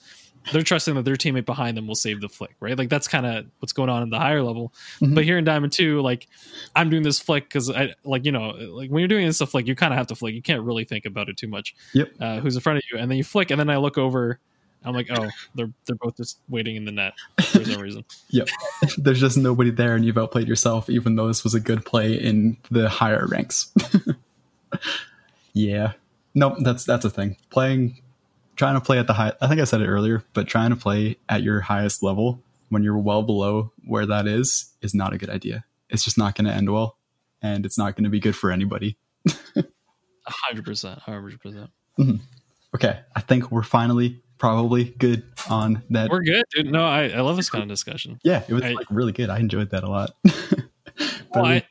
they're trusting that their teammate behind them will save the flick, right? Like that's kind of what's going on in the higher level. Mhm. But here in Diamond Two, like I'm doing this flick because I like you know like when you're doing this stuff, like you kind of have to flick. You can't really think about it too much. Yep. Uh, who's in front of you, and then you flick, and then I look over. I'm like, oh, they're they're both just waiting in the net for some reason. Yep. There's just nobody there and you've outplayed yourself even though this was a good play in the higher ranks yeah no that's that's a thing playing trying to play at the high i think i said it earlier but trying to play at your highest level when you're well below where that is is not a good idea it's just not going to end well and it's not going to be good for anybody hundred percent, hundred percent. okay i think we're finally probably good on that We're good, dude. No, I, I love this kind of discussion. yeah it was I- like really good i enjoyed that a lot Well, I,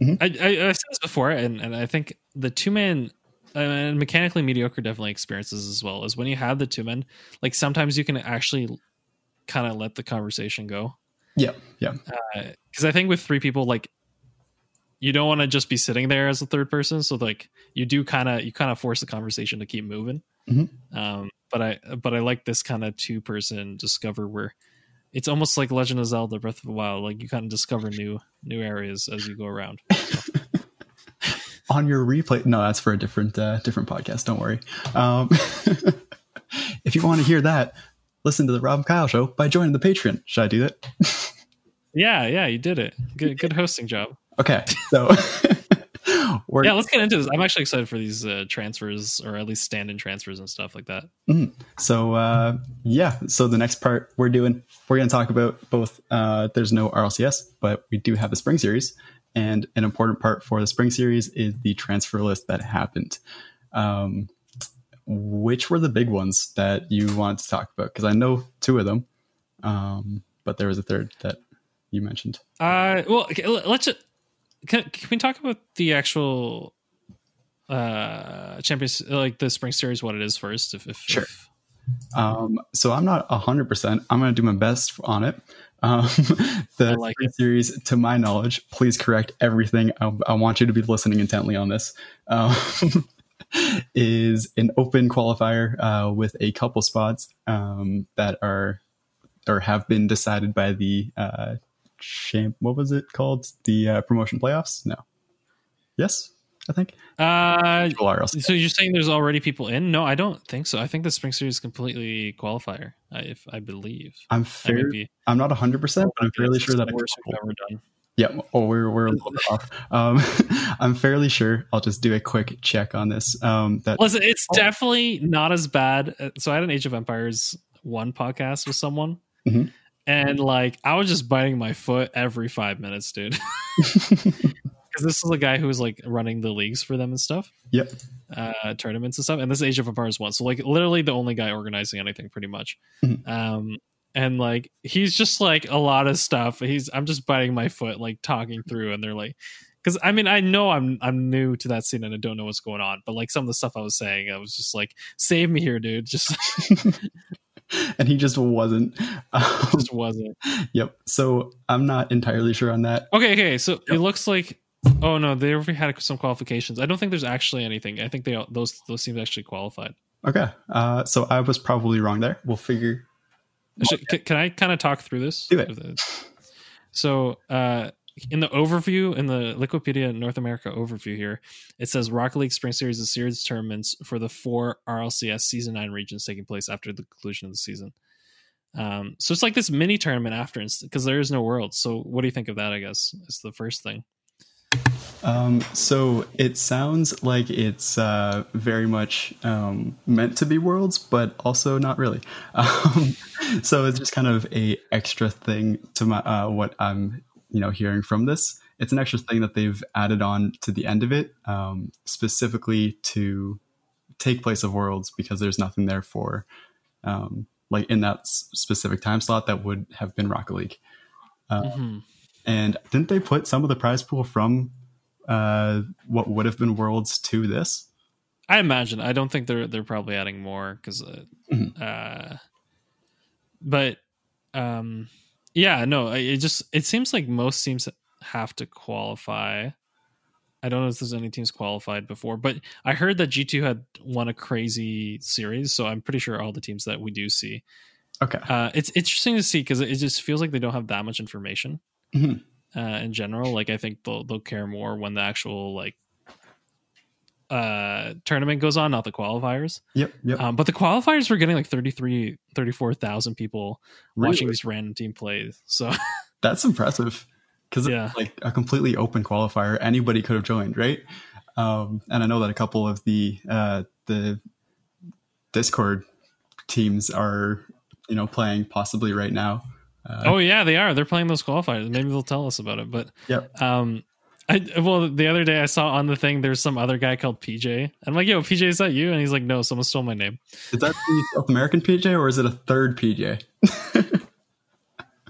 Mhm. I, I, I've said this before, and, and I think the two man uh, and mechanically mediocre definitely experiences as well is when you have the two men. Like sometimes you can actually kind of let the conversation go yeah yeah because I think with three people, like you don't want to just be sitting there as a third person. So like you do kind of you kind of force the conversation to keep moving. Mhm. Um, but I but I like this kind of two person discover where it's almost like Legend of Zelda Breath of the Wild. Like you kind of discover new new areas as you go around. on your replay no that's for a different uh, different podcast don't worry um, if you want to hear that listen to the rob kyle show by joining the patreon should i do that Yeah, yeah, you did it. Good, good hosting job. okay so we're Yeah, let's get into this. I'm actually excited for these uh, transfers, or at least stand-in transfers and stuff like that. so uh, yeah so the next part we're doing we're going to talk about both uh, there's no rlcs but we do have the spring series and an important part for the spring series is the transfer list that happened um, which were the big ones that you wanted to talk about? Because I know two of them, um, but there was a third that you mentioned. Uh, well, okay, let's just, can, can we talk about the actual uh champions like the spring series what it is first if, if Sure. if- Um, so I'm not hundred percent. I'm going to do my best on it. Um, the like series, to my knowledge, please correct everything. I, I want you to be listening intently on this. Um, is an open qualifier uh, with a couple spots um, that are or have been decided by the uh, champ. What was it called? The uh, promotion playoffs? No. Yes, I think. uh so you're saying there's already people in no i don't think so i think the spring series is completely qualifier I, if i believe I'm fair. be I'm not 100, percent but I'm fairly sure that the a worst we've ever done Yeah, oh, we're we're a little bit off. Um, I'm fairly sure. I'll just do a quick check on this. Um, that Listen, it's Oh. definitely not as bad. Uh, So I had an Age of Empires one podcast with someone, Mhm. and like I was just biting my foot every five minutes, dude. Because this is a guy who was like running the leagues for them and stuff, yep. uh, tournaments and stuff. And this is Age of Empires one, so like literally the only guy organizing anything, pretty much. Mhm. Um, and like he's just like a lot of stuff. He's I'm just biting my foot, like talking through, and they're like, because I mean I know I'm I'm new to that scene and I don't know what's going on, but like some of the stuff I was saying, I was just like, save me here, dude. Just and he just wasn't. Um, just wasn't. yep. So I'm not entirely sure on that. Okay, okay. So Yep. it looks like. Oh no, they already had some qualifications. I don't think there's actually anything. I think they all- those those teams actually qualified. Okay. Uh, so I was probably wrong there. We'll figure. Should, can, can I kind of talk through this? Do it. So, uh, in the overview, in the Liquipedia North America overview here, it says Rocket League Spring Series is a series of tournaments for the four RLCS Season 9 regions taking place after the conclusion of the season. Um, so it's like this mini tournament after, because there is no world. So, what do you think of that? I guess is the first thing. Um, so it sounds like it's uh, very much um, meant to be worlds, but also not really. Um, so it's just kind of a extra thing to my uh, what I'm you know hearing from this. It's an extra thing that they've added on to the end of it, um, specifically to take place of worlds because there's nothing there for um, like in that s- specific time slot that would have been Rocket League. Mhm. And didn't they put some of the prize pool from uh, what would have been Worlds to this? I imagine. I don't think they're they're probably adding more because, uh, Mhm. uh, but um, yeah, no. It just it seems like most teams have to qualify. I don't know if there's any teams qualified before, but I heard that G two had won a crazy series, so I'm pretty sure all the teams that we do see. Okay. Uh, it's interesting to see because it just feels like they don't have that much information Mhm. Uh, in general. Like I think they'll they'll care more when the actual like uh tournament goes on, not the qualifiers. Yep. Yep. Um, but the qualifiers were getting like 33, 34,000 people watching these random team plays. So That's impressive because Yeah. it's like a completely open qualifier. Anybody could have joined, right? Um, and I know that a couple of the uh, the Discord teams are you know playing possibly right now. Uh, oh yeah, they are. They're playing those qualifiers. Maybe they'll tell us about it. But yeah, um, I well the other day I saw on the thing there's some other guy called PJ. I'm like, yo, PJ, is that you? And he's like, no, someone stole my name. Is that the South American PJ or is it a third PJ?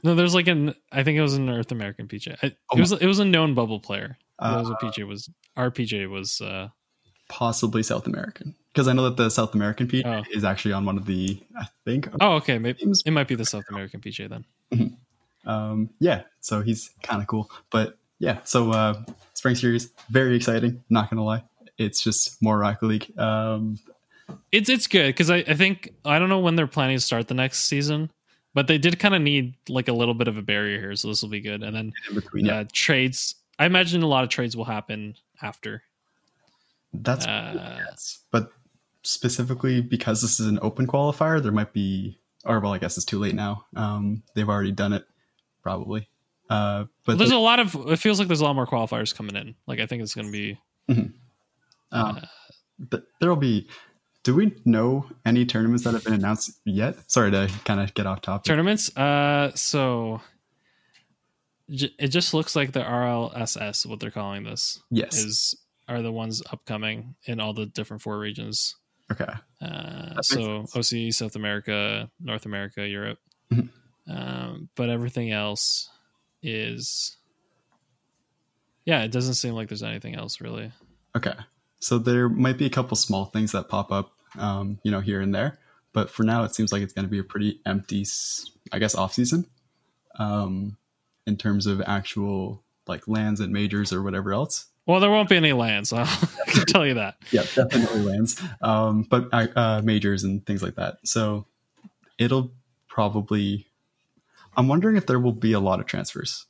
No, there's like an I think it was an North American PJ. I, Oh it was it was a known bubble player. that was Uh, what PJ was. Our PJ was. uh possibly South American because I know that the South American PJ Oh. is actually on one of the I think Oh, okay. Maybe teams. it might be the South American PJ then. Um, yeah, so he's kind of cool. But yeah, so uh, spring series very exciting. Not gonna lie, it's just more Rocket League. Um, It's it's good because I, I think I don't know when they're planning to start the next season, but they did kind of need like a little bit of a barrier here, so this will be good. And then between, yeah, uh, trades, I imagine a lot of trades will happen after. that's Uh, yes. But specifically because this is an open qualifier, there might be, or well, I guess it's too late now. Um, they've already done it, probably. Uh, but there's a lot of it feels like there's a lot more qualifiers coming in. Like I think it's going to be Um, but there'll be. Do we know any tournaments that have been announced yet? Sorry to kind of get off topic. tournaments. Uh, so j- it just looks like the RLSS, what they're calling this, yes. is are the ones upcoming in all the different four regions. Okay. Uh, so OCE, South America, North America, Europe. Mhm. Um, but everything else is, yeah, it doesn't seem like there's anything else really. Okay. So there might be a couple small things that pop up, um, you know, here and there. But for now, it seems like it's going to be a pretty empty, I guess, off season, um, in terms of actual like lands and majors or whatever else. Well, there won't be any lands. I can tell you that. Yeah, definitely lands, um, but uh, uh, majors and things like that. So it'll probably. I'm wondering if there will be a lot of transfers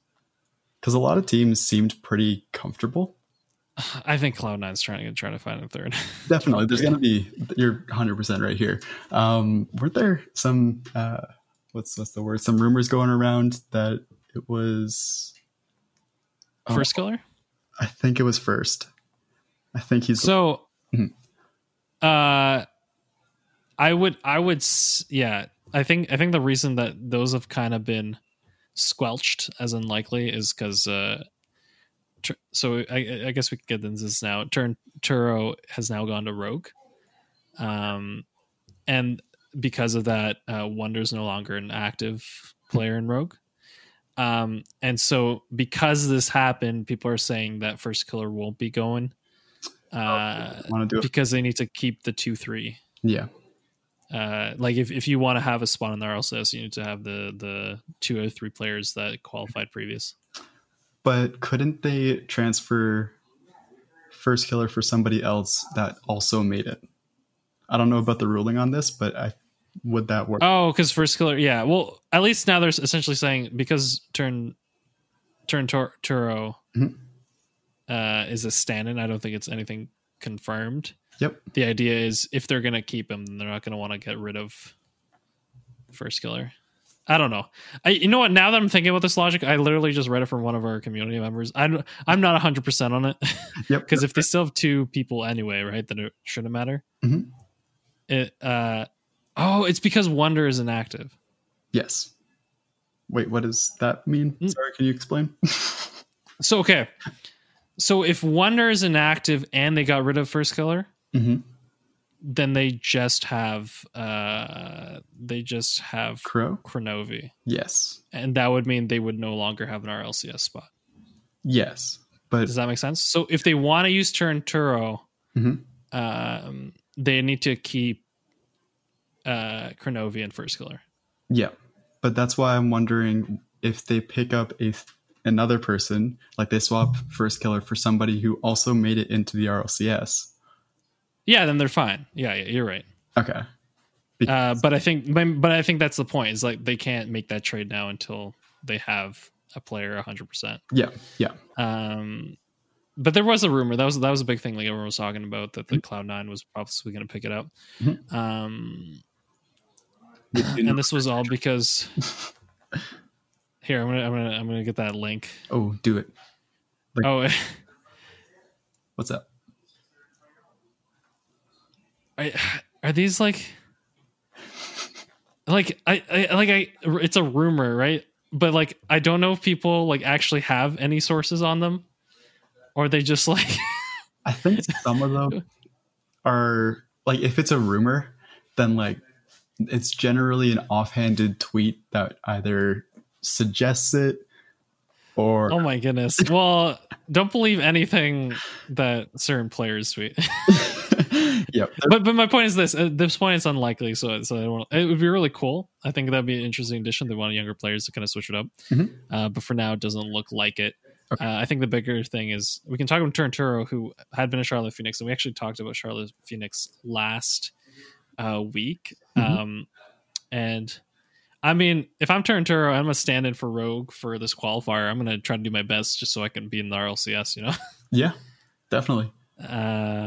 because a lot of teams seemed pretty comfortable I think Cloud Nine's trying to trying to find a third. Definitely, there's going to be. You're 100 percent right here. Um, weren't there some? Uh, what's what's the word? Some rumors going around that it was. Oh, Firstkiller. I think it was first. I think he's. So, Mhm. uh, I would, I would, yeah. I think, I think the reason that those have kind of been squelched as unlikely is because, uh, Tur- so I, I guess we could get into this now. Turn Turo has now gone to Rogue, um, and because of that, uh, Wonder's no longer an active player in Rogue. Um, and so because this happened, people are saying that Firstkiller won't be going. Uh, want to do because they need to keep the two three. Yeah, Uh, like if, if you want to have a spot in the RLCS, you need to have the the two or three players that qualified previous. but couldn't they transfer Firstkiller for somebody else that also made it? I don't know about the ruling on this, but I would that work? Oh, because Firstkiller, yeah. Well, at least now there's essentially saying because turn turn Tur- Turo Mhm. uh, is a stand-in. I don't think it's anything confirmed. Yep. The idea is if they're gonna keep him, then they're not gonna want to get rid of Firstkiller. I don't know. I you know what? Now that I'm thinking about this logic, I literally just read it from one of our community members. I'm I'm not 100 percent on it Yep. because if they still have two people anyway, right, then it shouldn't matter. Mhm. It uh oh, it's because Wonder is inactive. yes. Wait, what does that mean? Mm. Sorry, can you explain? So okay, so if Wonder is inactive and they got rid of Firstkiller, hmm then they just have uh they just have Crow. Chronovi, Yes. and that would mean they would no longer have an RLCS spot. Yes. But Does that make sense? So if they want to use Turinturo, Mhm. um, they need to keep uh Chronovi and Firstkiller. yeah, but that's why I'm wondering if they pick up a th- another person, like they swap Firstkiller for somebody who also made it into the RLCS. Yeah, then they're fine. Yeah, yeah you're right. Okay. Uh, but I think, but I think that's the point. Is like they can't make that trade now until they have a player 100. percent yeah. Yeah. Um, but there was a rumor that was that was a big thing. Like everyone was talking about that the Cloud Nine was possibly going to pick it up. Mhm. Um, and this was all because here I'm gonna I'm gonna I'm gonna get that link. oh, do it. Like- Oh, What's up? are, are these like like I, I like I it's a rumor, right? But like I don't know if people like actually have any sources on them, or they just like I think some of them are like if it's a rumor, then like it's generally an offhanded tweet that either suggests it or oh my goodness. Well, don't believe anything that certain players tweet. yep. but but my point is this: at this point, it's unlikely. So so I don't it would be really cool. I think that'd be an interesting addition. They want younger players to kind of switch it up. Mhm. Uh, but for now, it doesn't look like it. Okay. Uh, I think the bigger thing is we can talk about Turinturo, who had been a Charlotte Phoenix, and we actually talked about Charlotte Phoenix last uh, week. Mhm. Um, and I mean, if I'm Turinturo, I'm gonna stand in for Rogue for this qualifier. I'm gonna try to do my best just so I can be in the RLCS. You know. Yeah, definitely. Uh,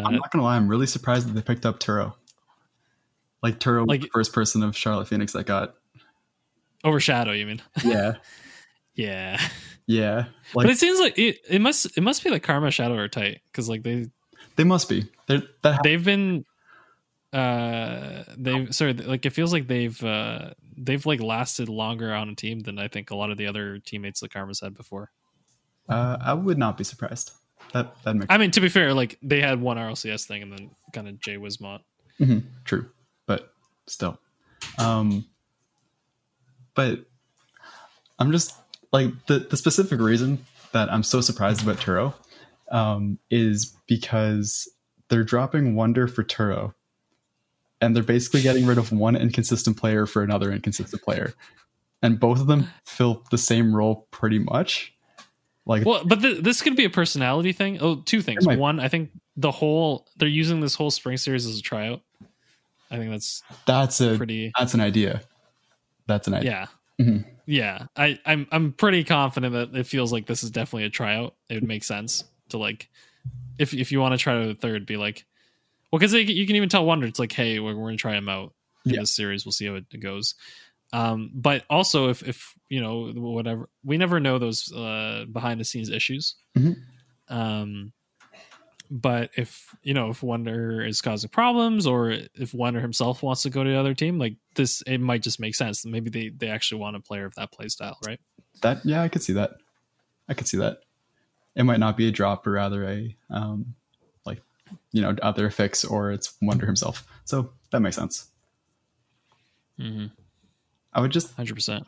I'm not gonna lie, I'm really surprised that they picked up Turo. Like Turo was Like- the first person of Charlotte Phoenix that got overshadow, you mean? Yeah. Yeah. yeah. but it seems like it, it must it must be like Karma Shadow are tight because like they they must be. They're that they've been uh they've sorry like it feels like they've uh they've like lasted longer on a team than I think a lot of the other teammates that Karmah's had before. uh, I would not be surprised. That that makes I mean to be fair, like they had one RLCS thing and then kind of Jay Wismont hmm True, but still. Um, but I'm just like the the specific reason that I'm so surprised about Turo um, is because they're dropping Wonder for Turo, and they're basically getting rid of one inconsistent player for another inconsistent player, and both of them fill the same role pretty much. Like, Well, but th- this could be a personality thing. Oh, two things. Might- One, I think the whole they're using this whole spring series as a tryout. I think that's that's a pretty. that's an idea. That's an idea. Yeah, Mhm. yeah. I, I'm I'm pretty confident that it feels like this is definitely a tryout. It would make sense to like, if if you want to try to third, be like, well, because you can even tell Wonder it's like, hey, we're, we're gonna try him out in Yeah. this series. We'll see how it goes. Um, but also if if you know whatever, we never know those uh behind the scenes issues. Mhm. Um, but if you know if Wonder is causing problems, or if Wonder himself wants to go to the other team, like this, it might just make sense. Maybe they they actually want a player of that play style, right? That yeah, I could see that. I could see that. It might not be a drop, but rather a um, you know other fix, or it's Wonder himself. So that makes sense. Mm-hmm. I would just Hundred percent.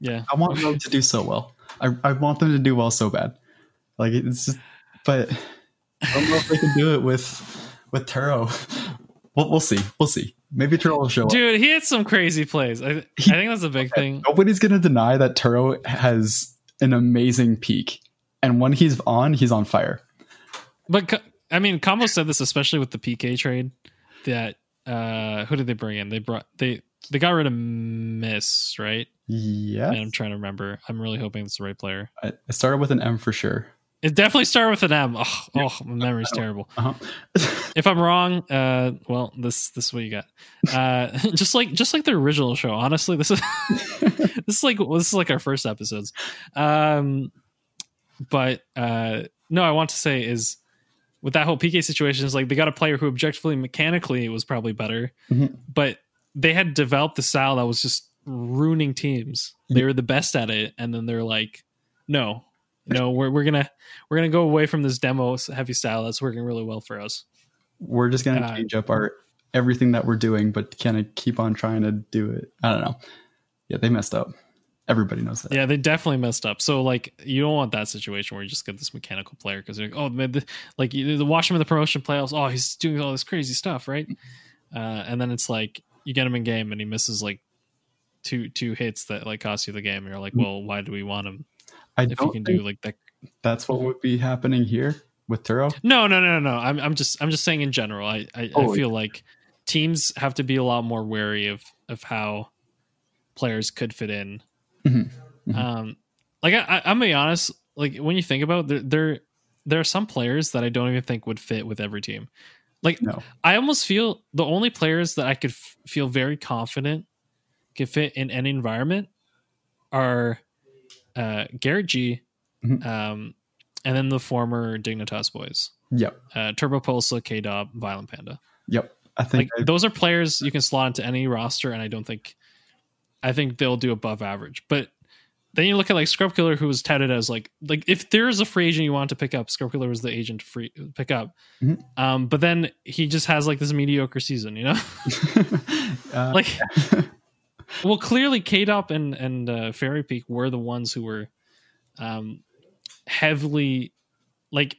Yeah. I want them to do so well. I I want them to do well so bad. Like it's just, but I don't know if they can do it with with Turo. We'll, we'll see. We'll see. Maybe Turo will show up. Dude, he had some crazy plays. I, I think that's a big thing. Nobody's gonna deny that Turo has an amazing peak, and when he's on, he's on fire. But I mean, Combo said this especially with the PK trade. That uh who did they bring in? They brought they they got rid of Miss, right? Yeah, I'm trying to remember. I'm really hoping it's the right player. I I started with an M for sure. It definitely started with an M. Oh, oh my memory's terrible. Uh-huh. If I'm wrong, uh, well, this this is what you got. Uh, just like just like the original show. Honestly, this is this is like this is like our first episodes. Um, but uh, no, I want to say is with that whole PK situation is like they got a player who objectively mechanically was probably better, Mhm. but they had developed the style that was just ruining teams. They were the best at it, and then they're like, no. No, we're we're gonna we're gonna go away from this demo heavy style that's working really well for us. We're just gonna Uh, change up our everything that we're doing, but kind of keep on trying to do it. I don't know. Yeah, they messed up. Everybody knows that. Yeah, they definitely messed up. So like, you don't want that situation where you just get this mechanical player because like, oh man, the, like you the watch him in the promotion playoffs. Oh, he's doing all this crazy stuff, right? Uh, and then it's like you get him in game and he misses like two two hits that like cost you the game. And you're like, well, why do we want him I if you don't can think do like that? that's what would be happening here with Turo. No, no, no, no. I'm I'm just I'm just saying in general. I I, Oh, I feel like teams have to be a lot more wary of of how players could fit in. Mhm. Mhm. Um, like I, I, I'm gonna be honest. Like when you think about it, there, there are some players that I don't even think would fit with every team. Like No. I almost feel the only players that I could f- feel very confident could fit in any environment are uh, Garrett G, Mhm. um, and then the former Dignitas boys, Yep. uh, Turbopolsa, K Dob, Violent Panda. Yep. I Like think I- those are players you can slot into any roster, and I don't think, I think they'll do above average. But then you look at like Scrub Killa, who was touted as like like if there's a free agent you want to pick up, Scrub Killa was the agent to free pick up. Mhm. Um, but then he just has like this mediocre season, you know, uh, like. well, clearly, Kaydop and and uh, Fairy Peak were the ones who were um, heavily like.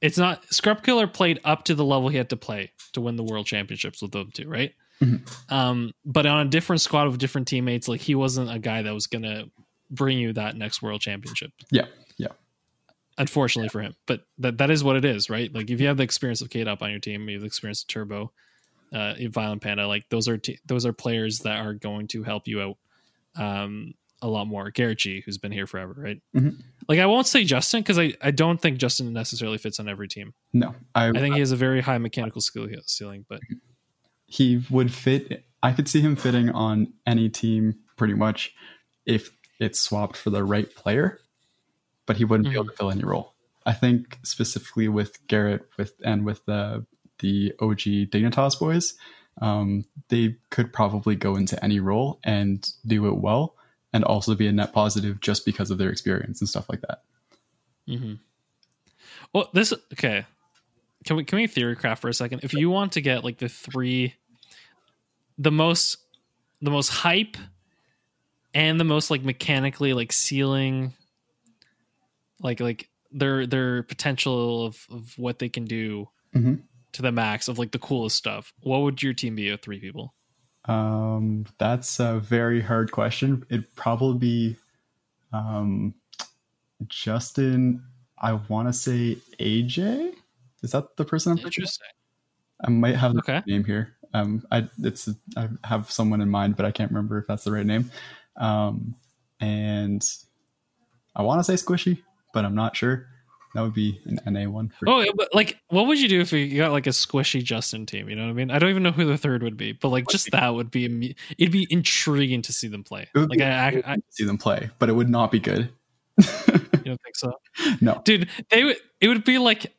It's not Scrub Killer played up to the level he had to play to win the world championships with them two, right? Mhm. Um, but on a different squad of different teammates, like he wasn't a guy that was gonna bring you that next world championship. Yeah, yeah. Unfortunately for him, but that that is what it is, right? Like if you have the experience of Kaydop on your team, you have the experience of Turbo, uh, Violent Panda, like those are t- those are players that are going to help you out um, a lot more. Garrett G, who's been here forever, right? Mhm. Like I won't say Justin because I, I don't think Justin necessarily fits on every team. no, I, I think he has a very high mechanical skill ceiling, but he would fit. I could see him fitting on any team pretty much if it's swapped for the right player, but he wouldn't be able to fill any role. I think specifically with Garrett with and with the the OG Dignitas boys, um, they could probably go into any role and do it well, and also be a net positive just because of their experience and stuff like that. Mm-hmm. well, this okay. Can we can we theory craft for a second? If you want to get like the three, the most, the most hype, and the most like mechanically like ceiling, like like their their potential of of what they can do Mhm. to the max of like the coolest stuff. What would your team be of three people? Um, that's a very hard question. It'd probably be um, Justin. I want to say AJ. Is that the person I'm? Interesting. I might have the Okay. name here. Um, I it's I have someone in mind, but I can't remember if that's the right name. Um, and I want to say Squishy, but I'm not sure. That would be an NA one. For, Oh, but like, what would you do if you got like a squishy Justin team? You know what I mean? I don't even know who the third would be, but like, just that would be it'd be intriguing to see them play. Like, be I, I, I see them play, but it would not be good. you don't think so, no, dude? They would. It would be like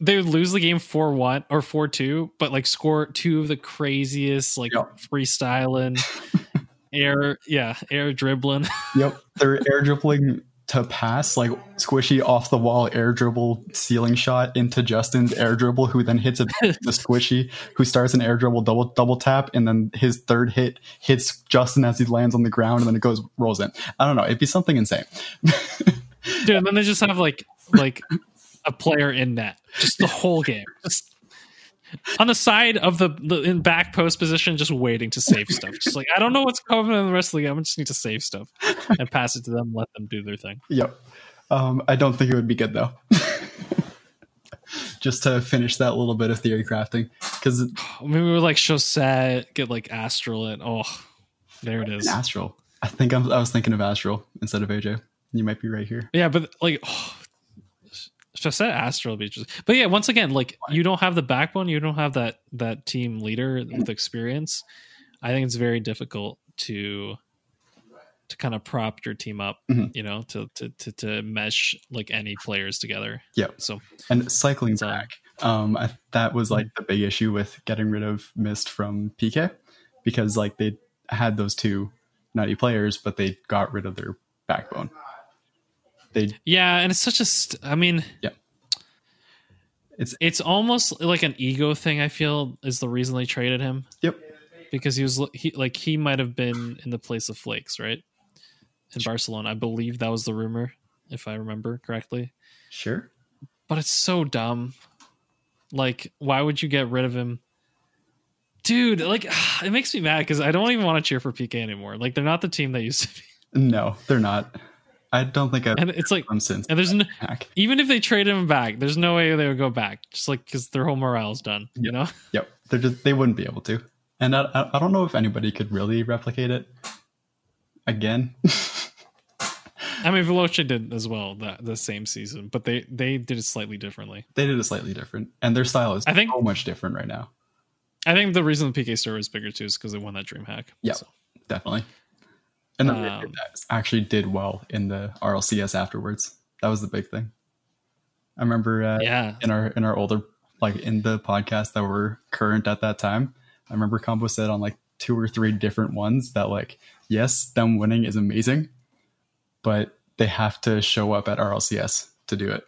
they would lose the game four one or four two, but like score two of the craziest like Yep. freestyling, air, yeah, air dribbling. Yep, they're air dribbling to pass like squishy off the wall air dribble ceiling shot into Justin's air dribble, who then hits it the squishy, who starts an air dribble double double tap, and then his third hit hits Justin as he lands on the ground, and then it goes rolls in. I don't know, it'd be something insane. dude. And then they just have like like a player in net, just the whole game, just on the side of the, the in back post position, just waiting to save stuff. Just like I don't know what's coming in the rest of the game. I just need to save stuff and pass it to them, let them do their thing. Yep. Um, I don't think it would be good though. Just to finish that little bit of theory crafting, because Maybe we would like Chausette, get like AztraL in. Oh, there it is. AztraL. I think I'm, I was thinking of AztraL instead of AJ. You might be right here. Yeah, but like. Oh, Chausette AztraL would be just, but yeah. Once again, like you don't have the backbone, you don't have that that team leader with experience. I think it's very difficult to to kind of prop your team up, Mhm. you know, to to to, to mesh like any players together. Yeah. So And cycling So- back, um, I, that was like the big issue with getting rid of Mist from PK because like they had those two nutty players, but they got rid of their backbone. They yeah, and it's such a. St- I mean, Yeah. It's- it's almost like an ego thing. I feel is the reason they traded him yep because he was he like he might have been in the place of Flakes, right? In Barcelona, I believe that was the rumor, if I remember correctly. sure But it's so dumb. Like, why would you get rid of him? Dude, like it makes me mad because I don't even want to cheer for PK anymore. Like they're not the team they used to be. no they're not. I don't think I've And it's like since and there's no, hack. even if they trade him back, there's no way they would go back. Just like because their whole morale's done. You know? Yep, they're just they wouldn't be able to, and I I, I don't know if anybody could really replicate it again. I mean Veloce did as well that the same season, but they they did it slightly differently. they did it slightly different, and their style is I think- so much different right now. I think the reason the PK store is bigger too is because they won that DreamHack. Yeah. So, Definitely. And Um, that actually did well in the RLCS afterwards. That was the big thing. I remember uh, yeah. in our in our older like in the podcast that were current at that time. I remember Combo said on like two or three different ones that like yes, them winning is amazing, but they have to show up at RLCS to do it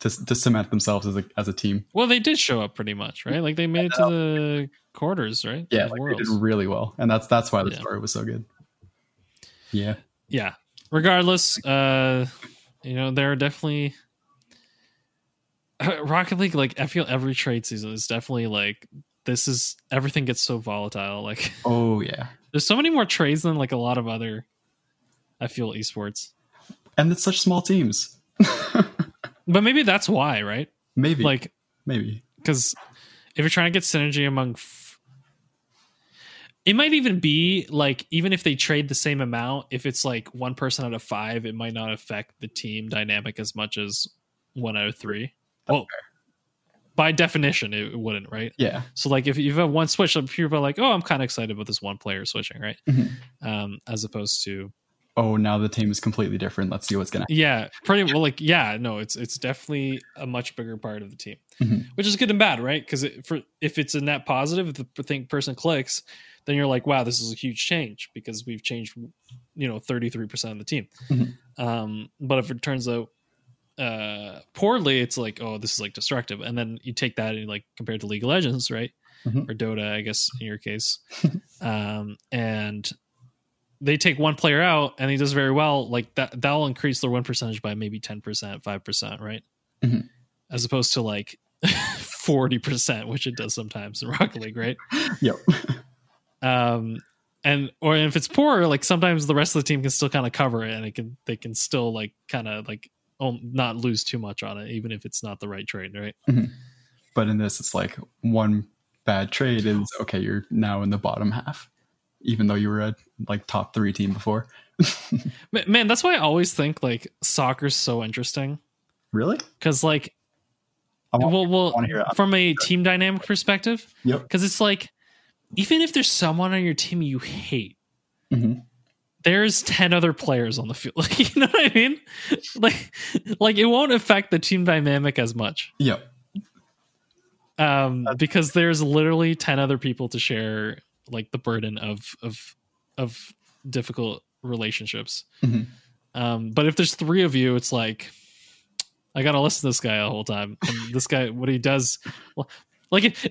to to cement themselves as a as a team. Well, they did show up pretty much, right? Like they made it to the quarters, right? Yeah, like they did really well, and that's that's why the Yeah. story was so good. Yeah, yeah. Regardless uh you know there are definitely rocket league like i feel every trade season is definitely like this is everything gets so volatile like oh yeah, there's so many more trades than like a lot of other i feel esports. And it's such small teams. but maybe that's why right? Maybe. Like maybe. because if you're trying to get synergy among it might even be like even if they trade the same amount if it's like one person out of five it might not affect the team dynamic as much as one out of three. Well by definition it wouldn't right? Yeah, so like if you have one switch people are like oh i'm kind of excited about this one player switching right? Mhm. um as opposed to oh now the team is completely different. Let's see what's gonna. yeah pretty well like yeah no it's it's definitely a much bigger part of the team Mhm. which is good and bad right because it, for if it's a net positive if the thing person clicks then you're like wow this is a huge change because we've changed you know 33% of the team Mhm. um but if it turns out uh poorly it's like oh this is like destructive and then you take that and you like compared to league of legends right Mhm. or dota i guess in your case um and they take one player out and he does very well like that that'll increase their win percentage by maybe 10% 5% right Mhm. as opposed to like 40% which it does sometimes in rocket league right Yep. um and or if it's poor like sometimes the rest of the team can still kind of cover it and it can they can still like kind of like not lose too much on it even if it's not the right trade right But in this, it's like one bad trade is okay. You're now in the bottom half, even though you were a like top three team before. Man that's why i always think like soccer's so interesting Really? because like want- well, well wanna hear that. from a team dynamic perspective Yep. because it's like even if there's someone on your team you hate Mhm. there's 10 other players on the field like you know what i mean like like it won't affect the team dynamic as much Yep. um because there's literally 10 other people to share like the burden of of of difficult relationships. Mhm. um but if there's three of you it's like i gotta listen to this guy the whole time. And this guy what he does like if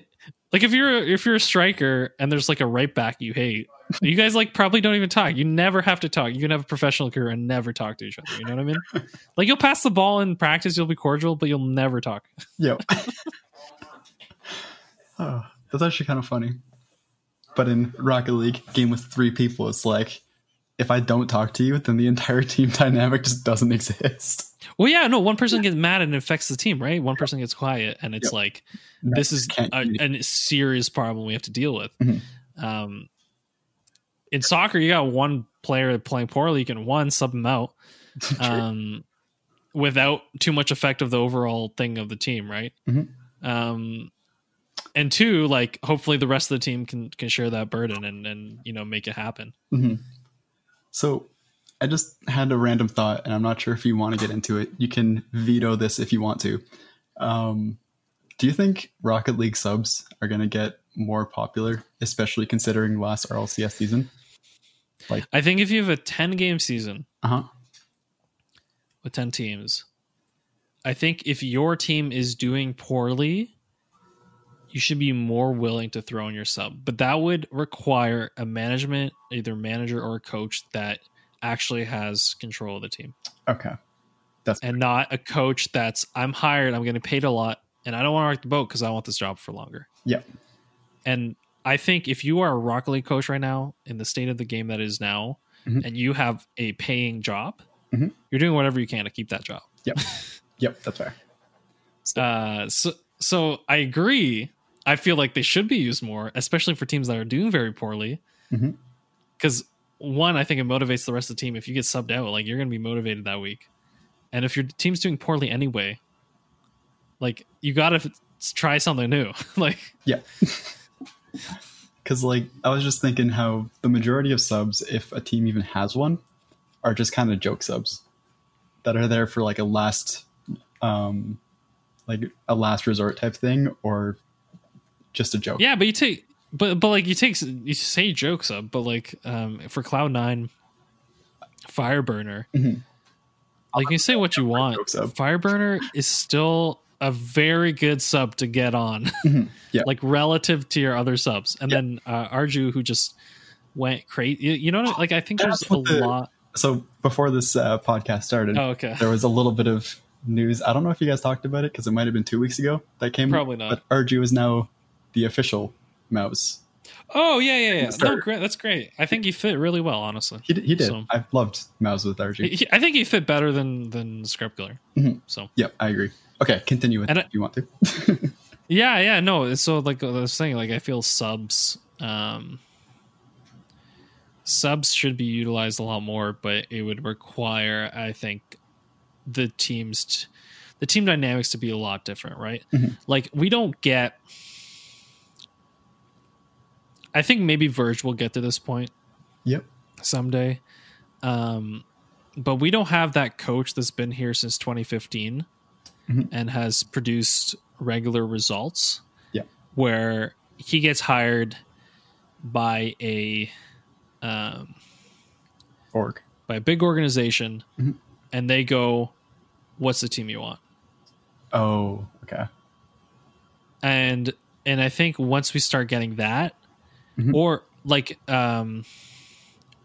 like if you're if you're a striker and there's like a right back you hate you guys like probably don't even talk. You never have to talk. You can have a professional career and never talk to each other. You know what i mean? Like you'll pass the ball in practice. You'll be cordial but you'll never talk. Yep. oh, that's actually kind of funny. But in Rocket League, game with three people, it's like if I don't talk to you, then the entire team dynamic just doesn't exist. Well, yeah, no, one person gets mad and it affects the team, right? One person gets quiet, and it's Yep. like this is a, a serious problem we have to deal with. Mhm. Um, in soccer, you got one player playing poorly, you can one sub them out, um, without too much effect of the overall thing of the team, right? Mhm. Um, and two, like hopefully the rest of the team can can share that burden and and you know make it happen. Mhm. So I just had a random thought, and I'm not sure if you want to get into it. You can veto this if you want to. Um, do you think Rocket League subs are going to get more popular, especially considering last RLCS season? Like, I think if you have a ten game season, Uh huh. with 10 teams. I think if your team is doing poorly, you should be more willing to throw in your sub. But that would require a management, either manager or a coach that actually has control of the team Okay. That's and not a coach that's I'm hired, I'm getting paid a lot, and I don't want to rock the boat because I want this job for longer. yeah. And I think if you are a Rocket League coach right now in the state of the game that is now, Mhm. and you have a paying job, Mhm. you're doing whatever you can to keep that job. Yep. Yep. That's fair. Uh, so so I agree. I feel like they should be used more, especially for teams that are doing very poorly. Because one, I think it motivates the rest of the team. If you get subbed out, like you're going to be motivated that week, and if your team's doing poorly anyway, like you got to try something new. like Yeah. Because, like, I was just thinking how the majority of subs, if a team even has one, are just kind of joke subs that are there for like a last, um, like a last resort type thing, or just a joke. yeah, but you take but but like you take you say jokes up, but like um for Cloud Nine, Fireburner, Mhm. like you say what you want. Fireburner is still a very good sub to get on, Mhm. Yeah. like relative to your other subs. And Yeah. then uh, Arju, who just went crazy. You, you know, what I- like I think there's a the- lot. So before this uh, podcast started, Oh, okay. there was a little bit of news. I don't know if you guys talked about it because it might have been two weeks ago that came. Probably not. But Arju is now the official mouse. Oh yeah, yeah, yeah. No, great. That's great. I think he fit really well, honestly. He, did- he did. So- I loved mouse with he- I think he fit better than than Scrapgular. Mhm. So Yep, I agree. Okay, continue with And it if you want to. Yeah, yeah, no. So like I was saying, like I feel subs, um, subs should be utilized a lot more, but it would require, I think, the teams, t- the team dynamics to be a lot different, right? Mhm. Like we don't get. I think maybe Verge will get to this point yep. someday, um, but we don't have that coach that's been here since 2015 Mhm. and has produced regular results Yeah. where he gets hired by a um, Org. by a big organization Mhm. and they go what's the team you want? Oh, okay. And and I think once we start getting that, Mhm. or like um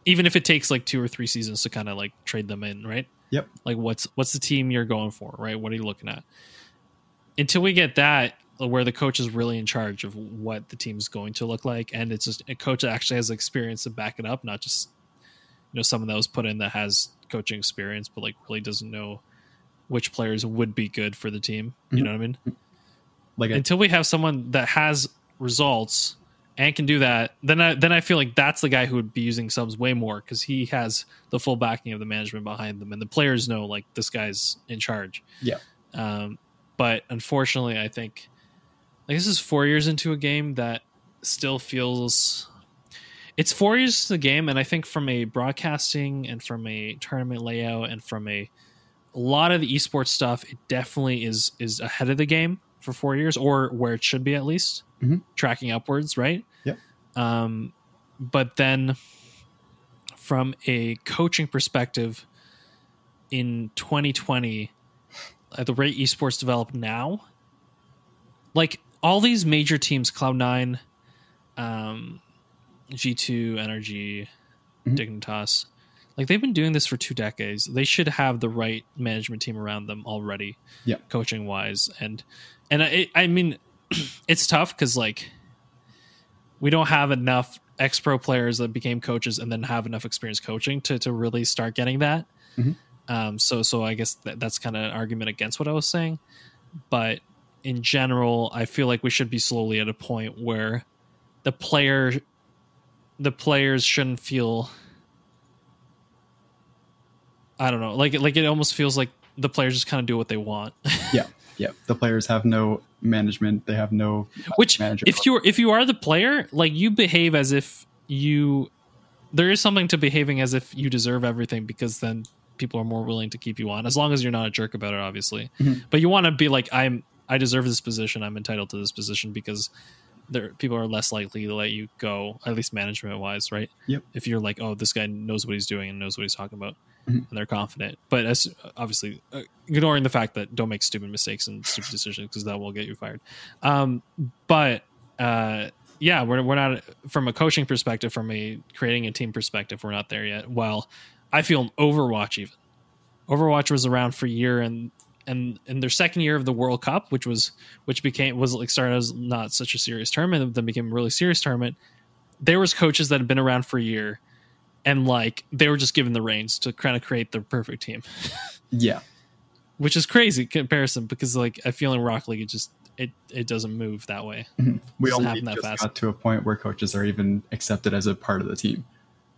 even if it takes like two or three seasons to kind of like trade them in, right? Yep. Like what's what's the team you're going for, right? What are you looking at? Until we get that where the coach is really in charge of what the team's going to look like and it's just a coach that actually has experience to back it up, not just you know someone that was put in that has coaching experience but like really doesn't know which players would be good for the team. You Mhm. know what I mean? Like, I, until we have someone that has results and can do that, then I then I feel like that's the guy who would be using subs way more because he has the full backing of the management behind them, and the players know like this guy's in charge. Yeah. Um, but unfortunately, I think like this is four years into a game that still feels. It's four years to the game, and I think from a broadcasting and from a tournament layout and from a a lot of the esports stuff, it definitely is is ahead of the game for four years, or where it should be at least, Mhm. tracking upwards, right? yeah Um, but then, from a coaching perspective, in 2020, at the rate esports develop now, like all these major teams, Cloud Nine, um, G2, Energy, Mhm. Dignitas, like they've been doing this for two decades. They should have the right management team around them already, Yeah. coaching wise, and and I, I mean, it's tough because like we don't have enough ex pro players that became coaches and then have enough experience coaching to to really start getting that. Mhm. Um, so so I guess that, that's kind of an argument against what I was saying, but in general, I feel like we should be slowly at a point where the player the players shouldn't feel I don't know, like like it almost feels like the players just kind of do what they want. yeah, yeah. The players have no management. They have no Which manager. if you if you are the player, like you behave as if you there is something to behaving as if you deserve everything because then people are more willing to keep you on as long as you're not a jerk about it obviously. Mhm. But you want to be like I'm I deserve this position. I'm entitled to this position because there people are less likely to let you go at least management wise, right? Yep. If you're like, "Oh, this guy knows what he's doing and knows what he's talking about." Mhm. And they're confident, but as obviously uh, ignoring the fact that don't make stupid mistakes and stupid decisions because that will get you fired. Um, but uh, yeah, we're we're not from a coaching perspective, from a creating a team perspective, we're not there yet. While I feel Overwatch even Overwatch was around for a year and and in their second year of the World Cup, which was which became was like started as not such a serious tournament, then became a really serious tournament. There was coaches that had been around for a year, and like they were just given the reins to kind of create the perfect team, yeah, which is crazy comparison because like I feel in Rocket League it just it it doesn't move that way. Mhm. we only that just fast. got to a point where coaches are even accepted as a part of the team.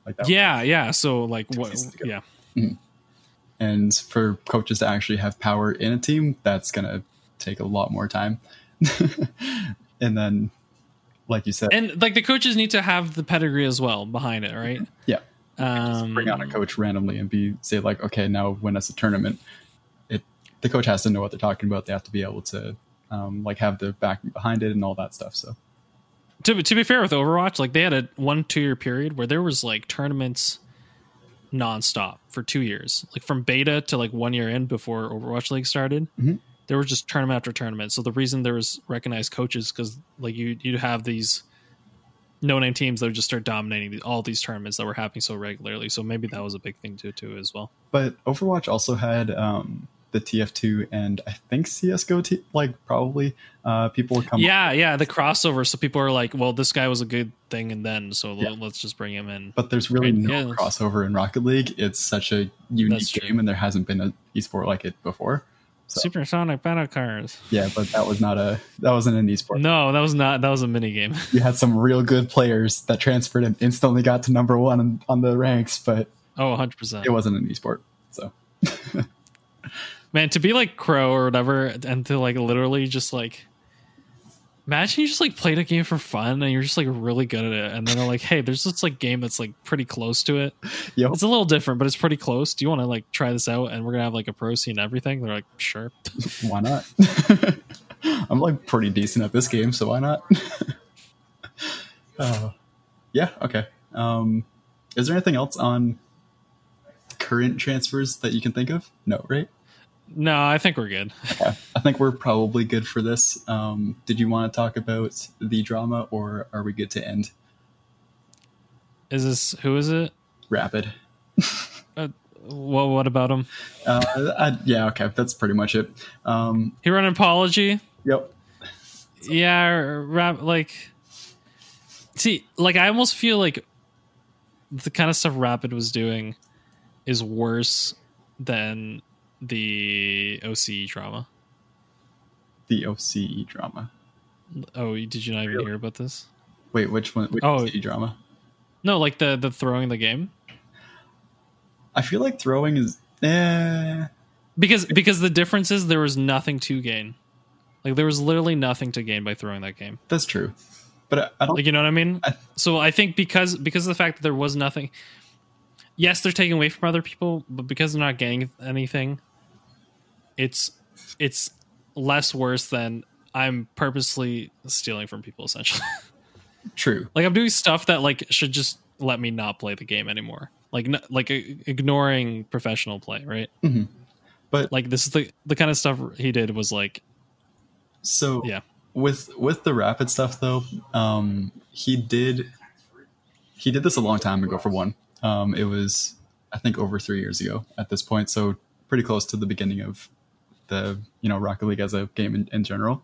Like that. Yeah, yeah. So like what? Yeah, And for coaches to actually have power in a team, that's gonna take a lot more time. and then, like you said, and like the coaches need to have the pedigree as well behind it, right? Yeah. Um, bring on a coach randomly and be say like, okay, now win us a tournament. It the coach has to know what they're talking about. They have to be able to um, like have the backing behind it and all that stuff. So to, to be fair with Overwatch, like they had a one two year period where there was like tournaments nonstop for two years, like from beta to like one year in before Overwatch League started. Mhm. There was just tournament after tournament. So the reason there was recognized coaches because like you you'd have these no name teams that would just start dominating all these tournaments that were happening so regularly. So maybe that was a big thing too too as well. But Overwatch also had um, the TF2 and I think CS:GO. T- like probably uh, people would come. yeah, yeah, the crossover. So people are like, well, this guy was a good thing, and then so Yeah. let's just bring him in. But there's really Right, no yeah. crossover in Rocket League. It's such a unique game, and there hasn't been an esport like it before. So Supersonic battle cars. yeah, but that was not a that wasn't an esport. No, that was not. That was a mini game. You had some real good players that transferred and instantly got to number one on, on the ranks, but Oh, 100 percent. it wasn't an esport. So Man, to be like Crow or whatever, and to like literally just like imagine you just like played a game for fun and you're just like really good at it, and then they're like, hey, there's this like game that's like pretty close to it. Yep. It's a little different, but it's pretty close. Do you want to like try this out? And we're gonna have like a pro scene and everything. They're like, sure. why not? I'm like pretty decent at this game, so why not? uh, yeah, okay. Um, is there anything else on current transfers that you can think of? No, right? No, I think we're good. Yeah, I think we're probably good for this. Um, did you want to talk about the drama, or are we good to end? Is this who is it? Rapid. Well, what about him? Uh, I, yeah, okay, that's pretty much it. Um, He wrote an apology. yep. Yeah, rap like. See, like I almost feel like the kind of stuff Rapid was doing is worse than the OCE drama. The OCE drama. Oh, did you not even Really? hear about this? Wait, which one? Which Oh. OCE drama? No, like the the throwing the game I feel like throwing is. Eh, because because the difference is there was nothing to gain. Like there was literally nothing to gain by throwing that game. that's true, but I, I don't. Like you know what I mean? I- so I think because because of the fact that there was nothing. Yes, they're taking away from other people, but because they're not getting anything, it's it's less worse than I'm purposely stealing from people. Essentially, true. like I'm doing stuff that like should just let me not play the game anymore. Like n- like i- ignoring professional play, right? But Like this is the the kind of stuff he did was like so yeah. with with the rapid stuff though, um, he did he did this a long time ago. For one, um, it was I think over three years ago at this point, so pretty close to the beginning of the you know Rocket League as a game in, in general.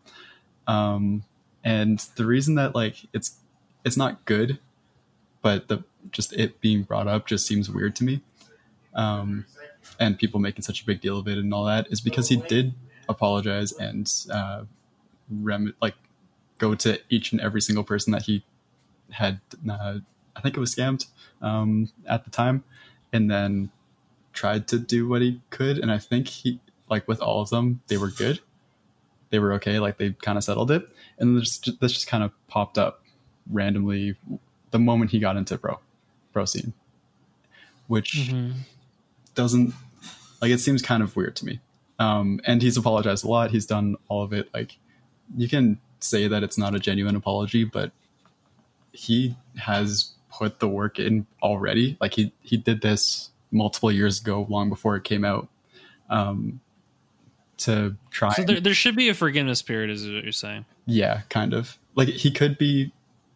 Um, and the reason that like it's it's not good, but the just it being brought up just seems weird to me. Um, and people making such a big deal of it and all that is because he did apologize and uh, rem- like go to each and every single person that he had uh, I think it was scammed um, at the time and then tried to do what he could and I think he like with all of them they were good. They were okay like they kind of settled it. And this just, this just kind of popped up randomly the moment he got into pro pro scene. Which doesn't like it seems kind of weird to me. Um and he's apologized a lot. He's done all of it like you can say that it's not a genuine apology but he has put the work in already. Like he he did this multiple years ago long before it came out. Um to try So there there should be a forgiveness period, is what you're saying. yeah, kind of. Like he could be,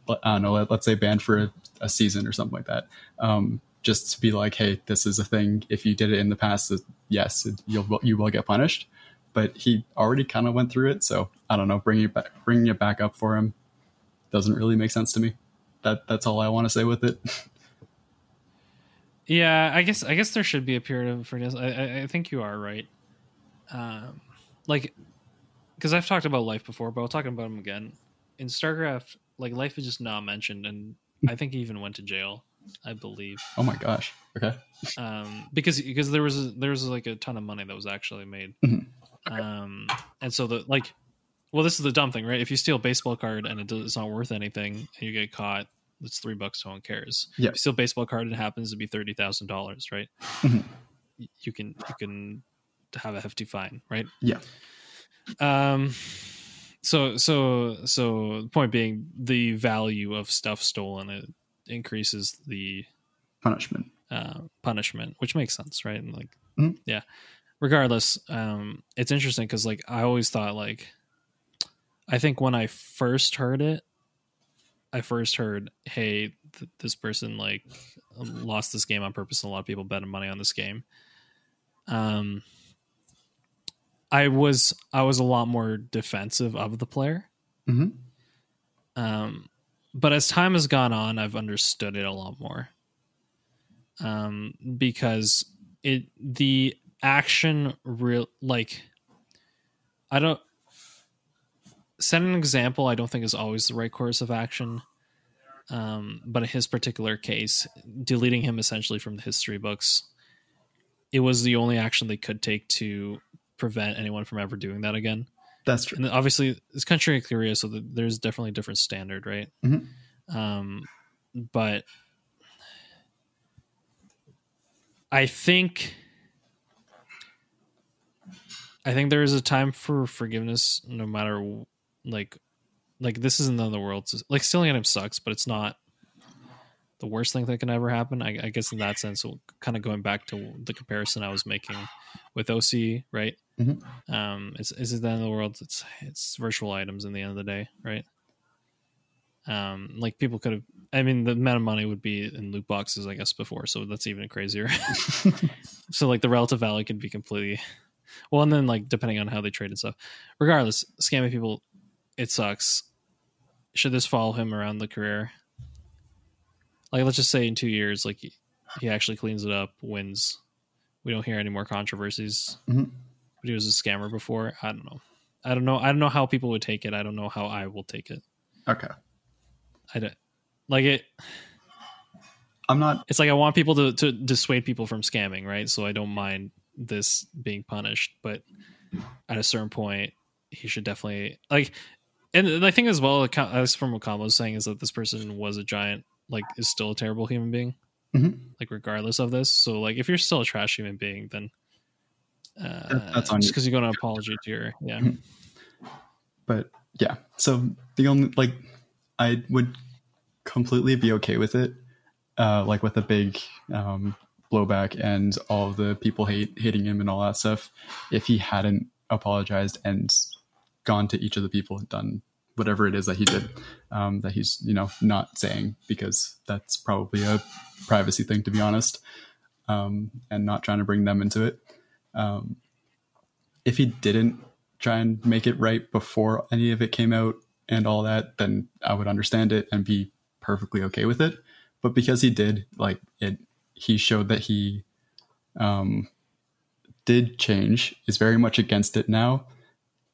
I don't know, let, us say banned for a, a season or something like that. Um, just to be like, hey, this is a thing. If you did it in the past, yes, you'll you will get punished. But he already kind of went through it, so I don't know. Bringing it back, bringing it back up for him doesn't really make sense to me. That that's all I want to say with it. Yeah, I guess I guess there should be a period of forgiveness. I I, I think you are right. Um, like, because I've talked about life before, but I'll talk about him again. In StarCraft, like life is just not mentioned, and I think he even went to jail. I believe, oh my gosh. Okay. um, because because there was there was like a ton of money that was actually made, Mhm. um, and so the like, well, this is the dumb thing, right? If you steal a baseball card and it does, it's not worth anything, and you get caught, it's three bucks. No one cares. Yeah. If you steal a baseball card and it happens to be thirty thousand dollars, right? Mhm. You can you can have a hefty fine, right? Yeah. Um. So so so the point being, the value of stuff stolen it increases the Punishment. uh, punishment, which makes sense, right? And like, Mhm. yeah. Regardless, um, it's interesting because like I always thought like, I think when I first heard it, I first heard, hey, th- this person like lost this game on purpose, and a lot of people betted money on this game. Um, I was I was a lot more defensive of the player. hmm Um, but as time has gone on, I've understood it a lot more. Um, because it the action real like I don't set an example. I don't think is always the right course of action. Um, but in his particular case, deleting him essentially from the history books, it was the only action they could take to prevent anyone from ever doing that again That's true. and obviously it's country and Korea, so th- there's definitely a different standard, right? Mhm. Um, but I think I think there is a time for forgiveness, no matter like like this isn't the end of the world. Like stealing items sucks, but it's not the worst thing that can ever happen. I, I guess in that sense, kind of going back to the comparison I was making with OC, right? Mhm. Um, it's is it the end of the world? It's it's virtual items in the end of the day, right? Um, like people could have. I mean, the amount of money would be in loot boxes, I guess, before, so that's even crazier. so like the relative value could be completely well, and then like depending on how they trade and stuff. Regardless, scamming people, it sucks. Should this follow him around the career? Like, let's just say in two years, like he, he actually cleans it up, wins. We don't hear any more controversies. Mhm. But he was a scammer before. I don't know. I don't know. I don't know how people would take it. I don't know how I will take it. okay. I don't like it. I'm not. It's like I want people to to dissuade people from scamming, right? So I don't mind this being punished, but at a certain point, he should definitely like. And I think as well, as from what Karmah was saying, is that this person was a giant, like, is still a terrible human being, Mhm. like regardless of this. So like, if you're still a trash human being, then uh, that's on just you. because you're going to apology to your yeah. Mhm. But yeah, so the only like I would completely be okay with it, uh, like with a big um, blowback and all the people hate hating him and all that stuff. If he hadn't apologized and gone to each of the people and done whatever it is that he did, um, that he's you know not saying because that's probably a privacy thing to be honest, um, and not trying to bring them into it. Um, if he didn't try and make it right before any of it came out and all that, then I would understand it and be perfectly okay with it. But because he did, like it, he showed that he um, did change, is very much against it now.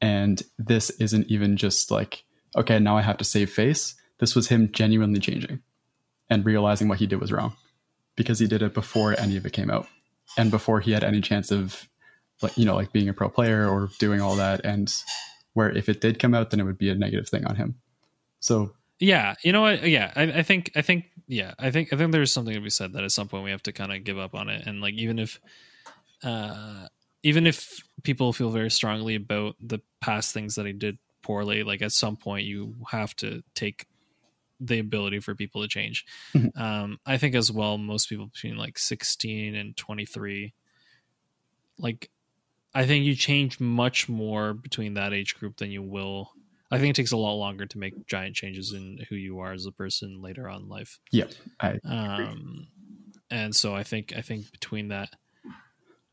And this isn't even just like, okay, now I have to save face. This was him genuinely changing and realizing what he did was wrong because he did it before any of it came out and before he had any chance of like you know like being a pro player or doing all that and where if it did come out then it would be a negative thing on him so Yeah, you know what? Yeah, I, I think I think yeah, I think I think there's something to be said that at some point we have to kind of give up on it, and like even if, uh, even if people feel very strongly about the past things that he did poorly, like at some point you have to take the ability for people to change. Mhm. Um, I think as well, most people between like 16 and 23, like I think you change much more between that age group than you will. I think it takes a lot longer to make giant changes in who you are as a person later on in life. yeah i Um, and so I think I think between that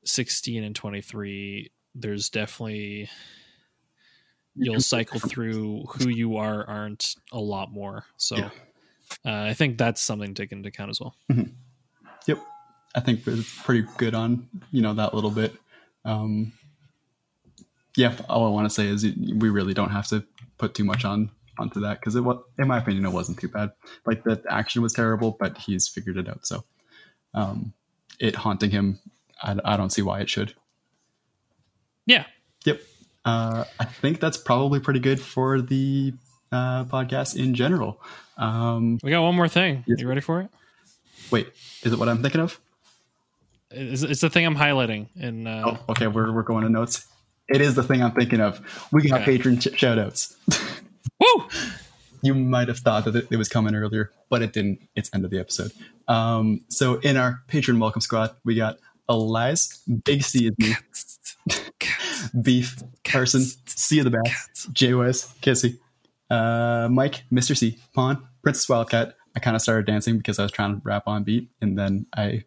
16 and 23, there's definitely you'll cycle through who you are aren't a lot more. So Yeah. uh, I think that's something to take into account as well. yep i think it's pretty good on you know that little bit um yeah all i want to say is we really don't have to put too much on onto that because it was in my opinion it wasn't too bad like the action was terrible but he's figured it out so um it haunting him i, I don't see why it should Yeah. Yep. Uh, I think that's probably pretty good for the uh, podcast in general. Um, We got one more thing. You ready for it? wait, is it what I'm thinking of? It's, it's the thing I'm highlighting. And uh, Oh, okay, we're, we're going to notes. It is the thing I'm thinking of. We got Okay. Patreon ch- shout outs. woo! you might have thought that it, it was coming earlier, but it didn't. It's end of the episode. Um, so in our Patreon welcome squad, we got Elias, Big C is me, Beef, Carson, C of the Bass, JOS, Kissy, uh, Mike, Mr. C, Pawn, Princess Wildcat. I kind of started dancing because I was trying to rap on beat, and then I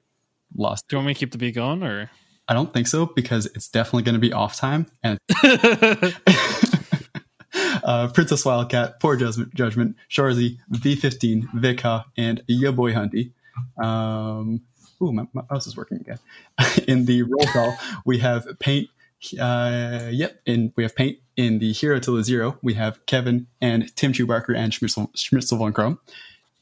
lost. Do you want me to keep the beat going or? I don't think so because it's definitely going to be off time. And uh, Princess Wildcat, Poor Judgment, Judgment Shorzy, V15, Vika, and Ya Boy Hunty. Um, ooh, my, my mouse is working again. in the roll call, we have Paint. Uh, yep, and we have Paint. In the Hero to the Zero, we have Kevin and Tim Chubarker and Schmitzel, von Chrome.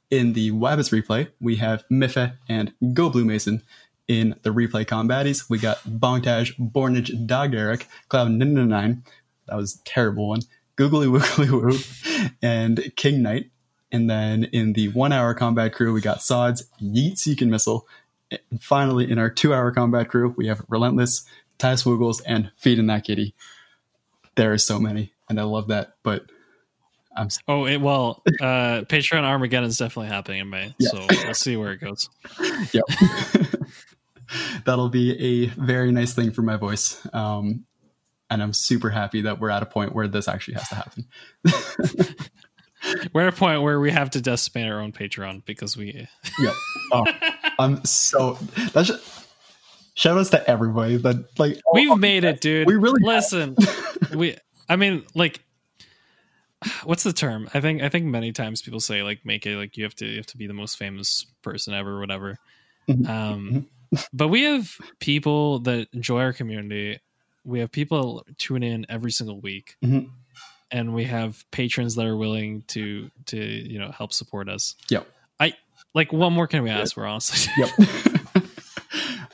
In the Wabbits replay, we have Miffa and Go Blue Mason. In the replay combaties, we got Bongtaj, Bornage, Dog Eric, Cloud 999. That was terrible one. Googly Woogly Woo, and King Knight. And then in the one hour combat crew, we got Sods, Yeet Seek Missile. And finally, in our two hour combat crew, we have Relentless, Ty Swoogles, and Feeding That Kitty. There are so many, and I love that. But I'm s- Oh, it, well, uh, Patreon Armageddon is definitely happening in May, Yeah. so we'll see where it goes. yep. That'll be a very nice thing for my voice. Um, and I'm super happy that we're at a point where this actually has to happen. We're at a point where we have to decimate our own Patreon because we. Yep. Oh, I'm so that's just, shout outs to everybody that like We've made it, dude. We really listen. we, I mean, like, what's the term? I think I think many times people say like make it like you have to you have to be the most famous person ever, whatever. Mhm. Um, but we have people that enjoy our community. We have people tune in every single week, Mhm. and we have patrons that are willing to to you know help support us. Yep. I like what more can we ask for? Honestly, Yep.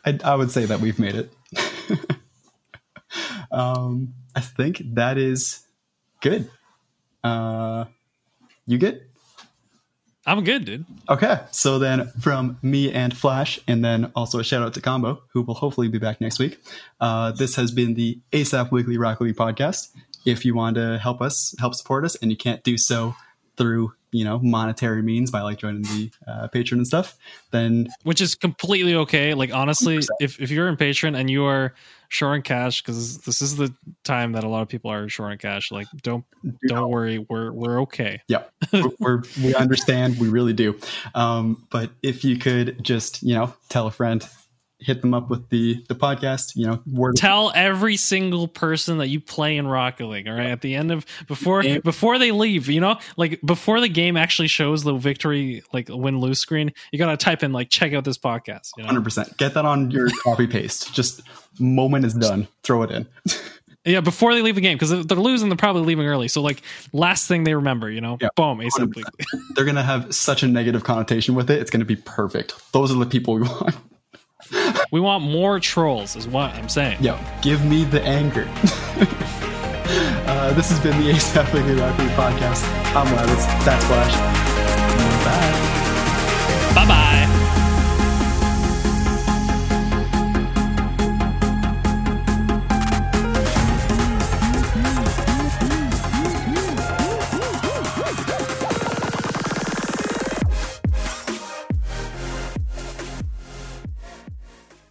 I, I would say that we've made it. um, I think that is good. Uh, you good? I'm good, dude. Okay, so then from me and Flash, and then also a shout out to Combo, who will hopefully be back next week. Uh, this has been the ASAP Weekly Rocket League podcast. If you want to help us, help support us, and you can't do so through you know monetary means by like joining the uh, Patreon and stuff, then which is completely okay. Like honestly, 100%. if if you're in Patreon and you are short on cash, because this is the time that a lot of people are short on cash, like don't don't worry, we're we're okay. yeah we're, we're we understand we really do um but if you could just you know tell a friend hit them up with the the podcast you know word. Tell every single person that you play in Rocket League. All right, at the end of before before they leave, you know, like before the game actually shows the victory, like win lose screen, you gotta type in like check out this podcast. You know, 100% get that on your copy paste. Just moment is done. Throw it in. Yeah, before they leave the game because if they're losing, they're probably leaving early. So like last thing they remember, you know, Yeah, boom, ASAP 100%. Weekly. they're gonna have such a negative connotation with it it's gonna be perfect. Those are the people we want We want more trolls, is what I'm saying. yo give me the anger uh, this has been the asap weekly rocket League podcast i'm Rabbits. that's flash bye Bye bye.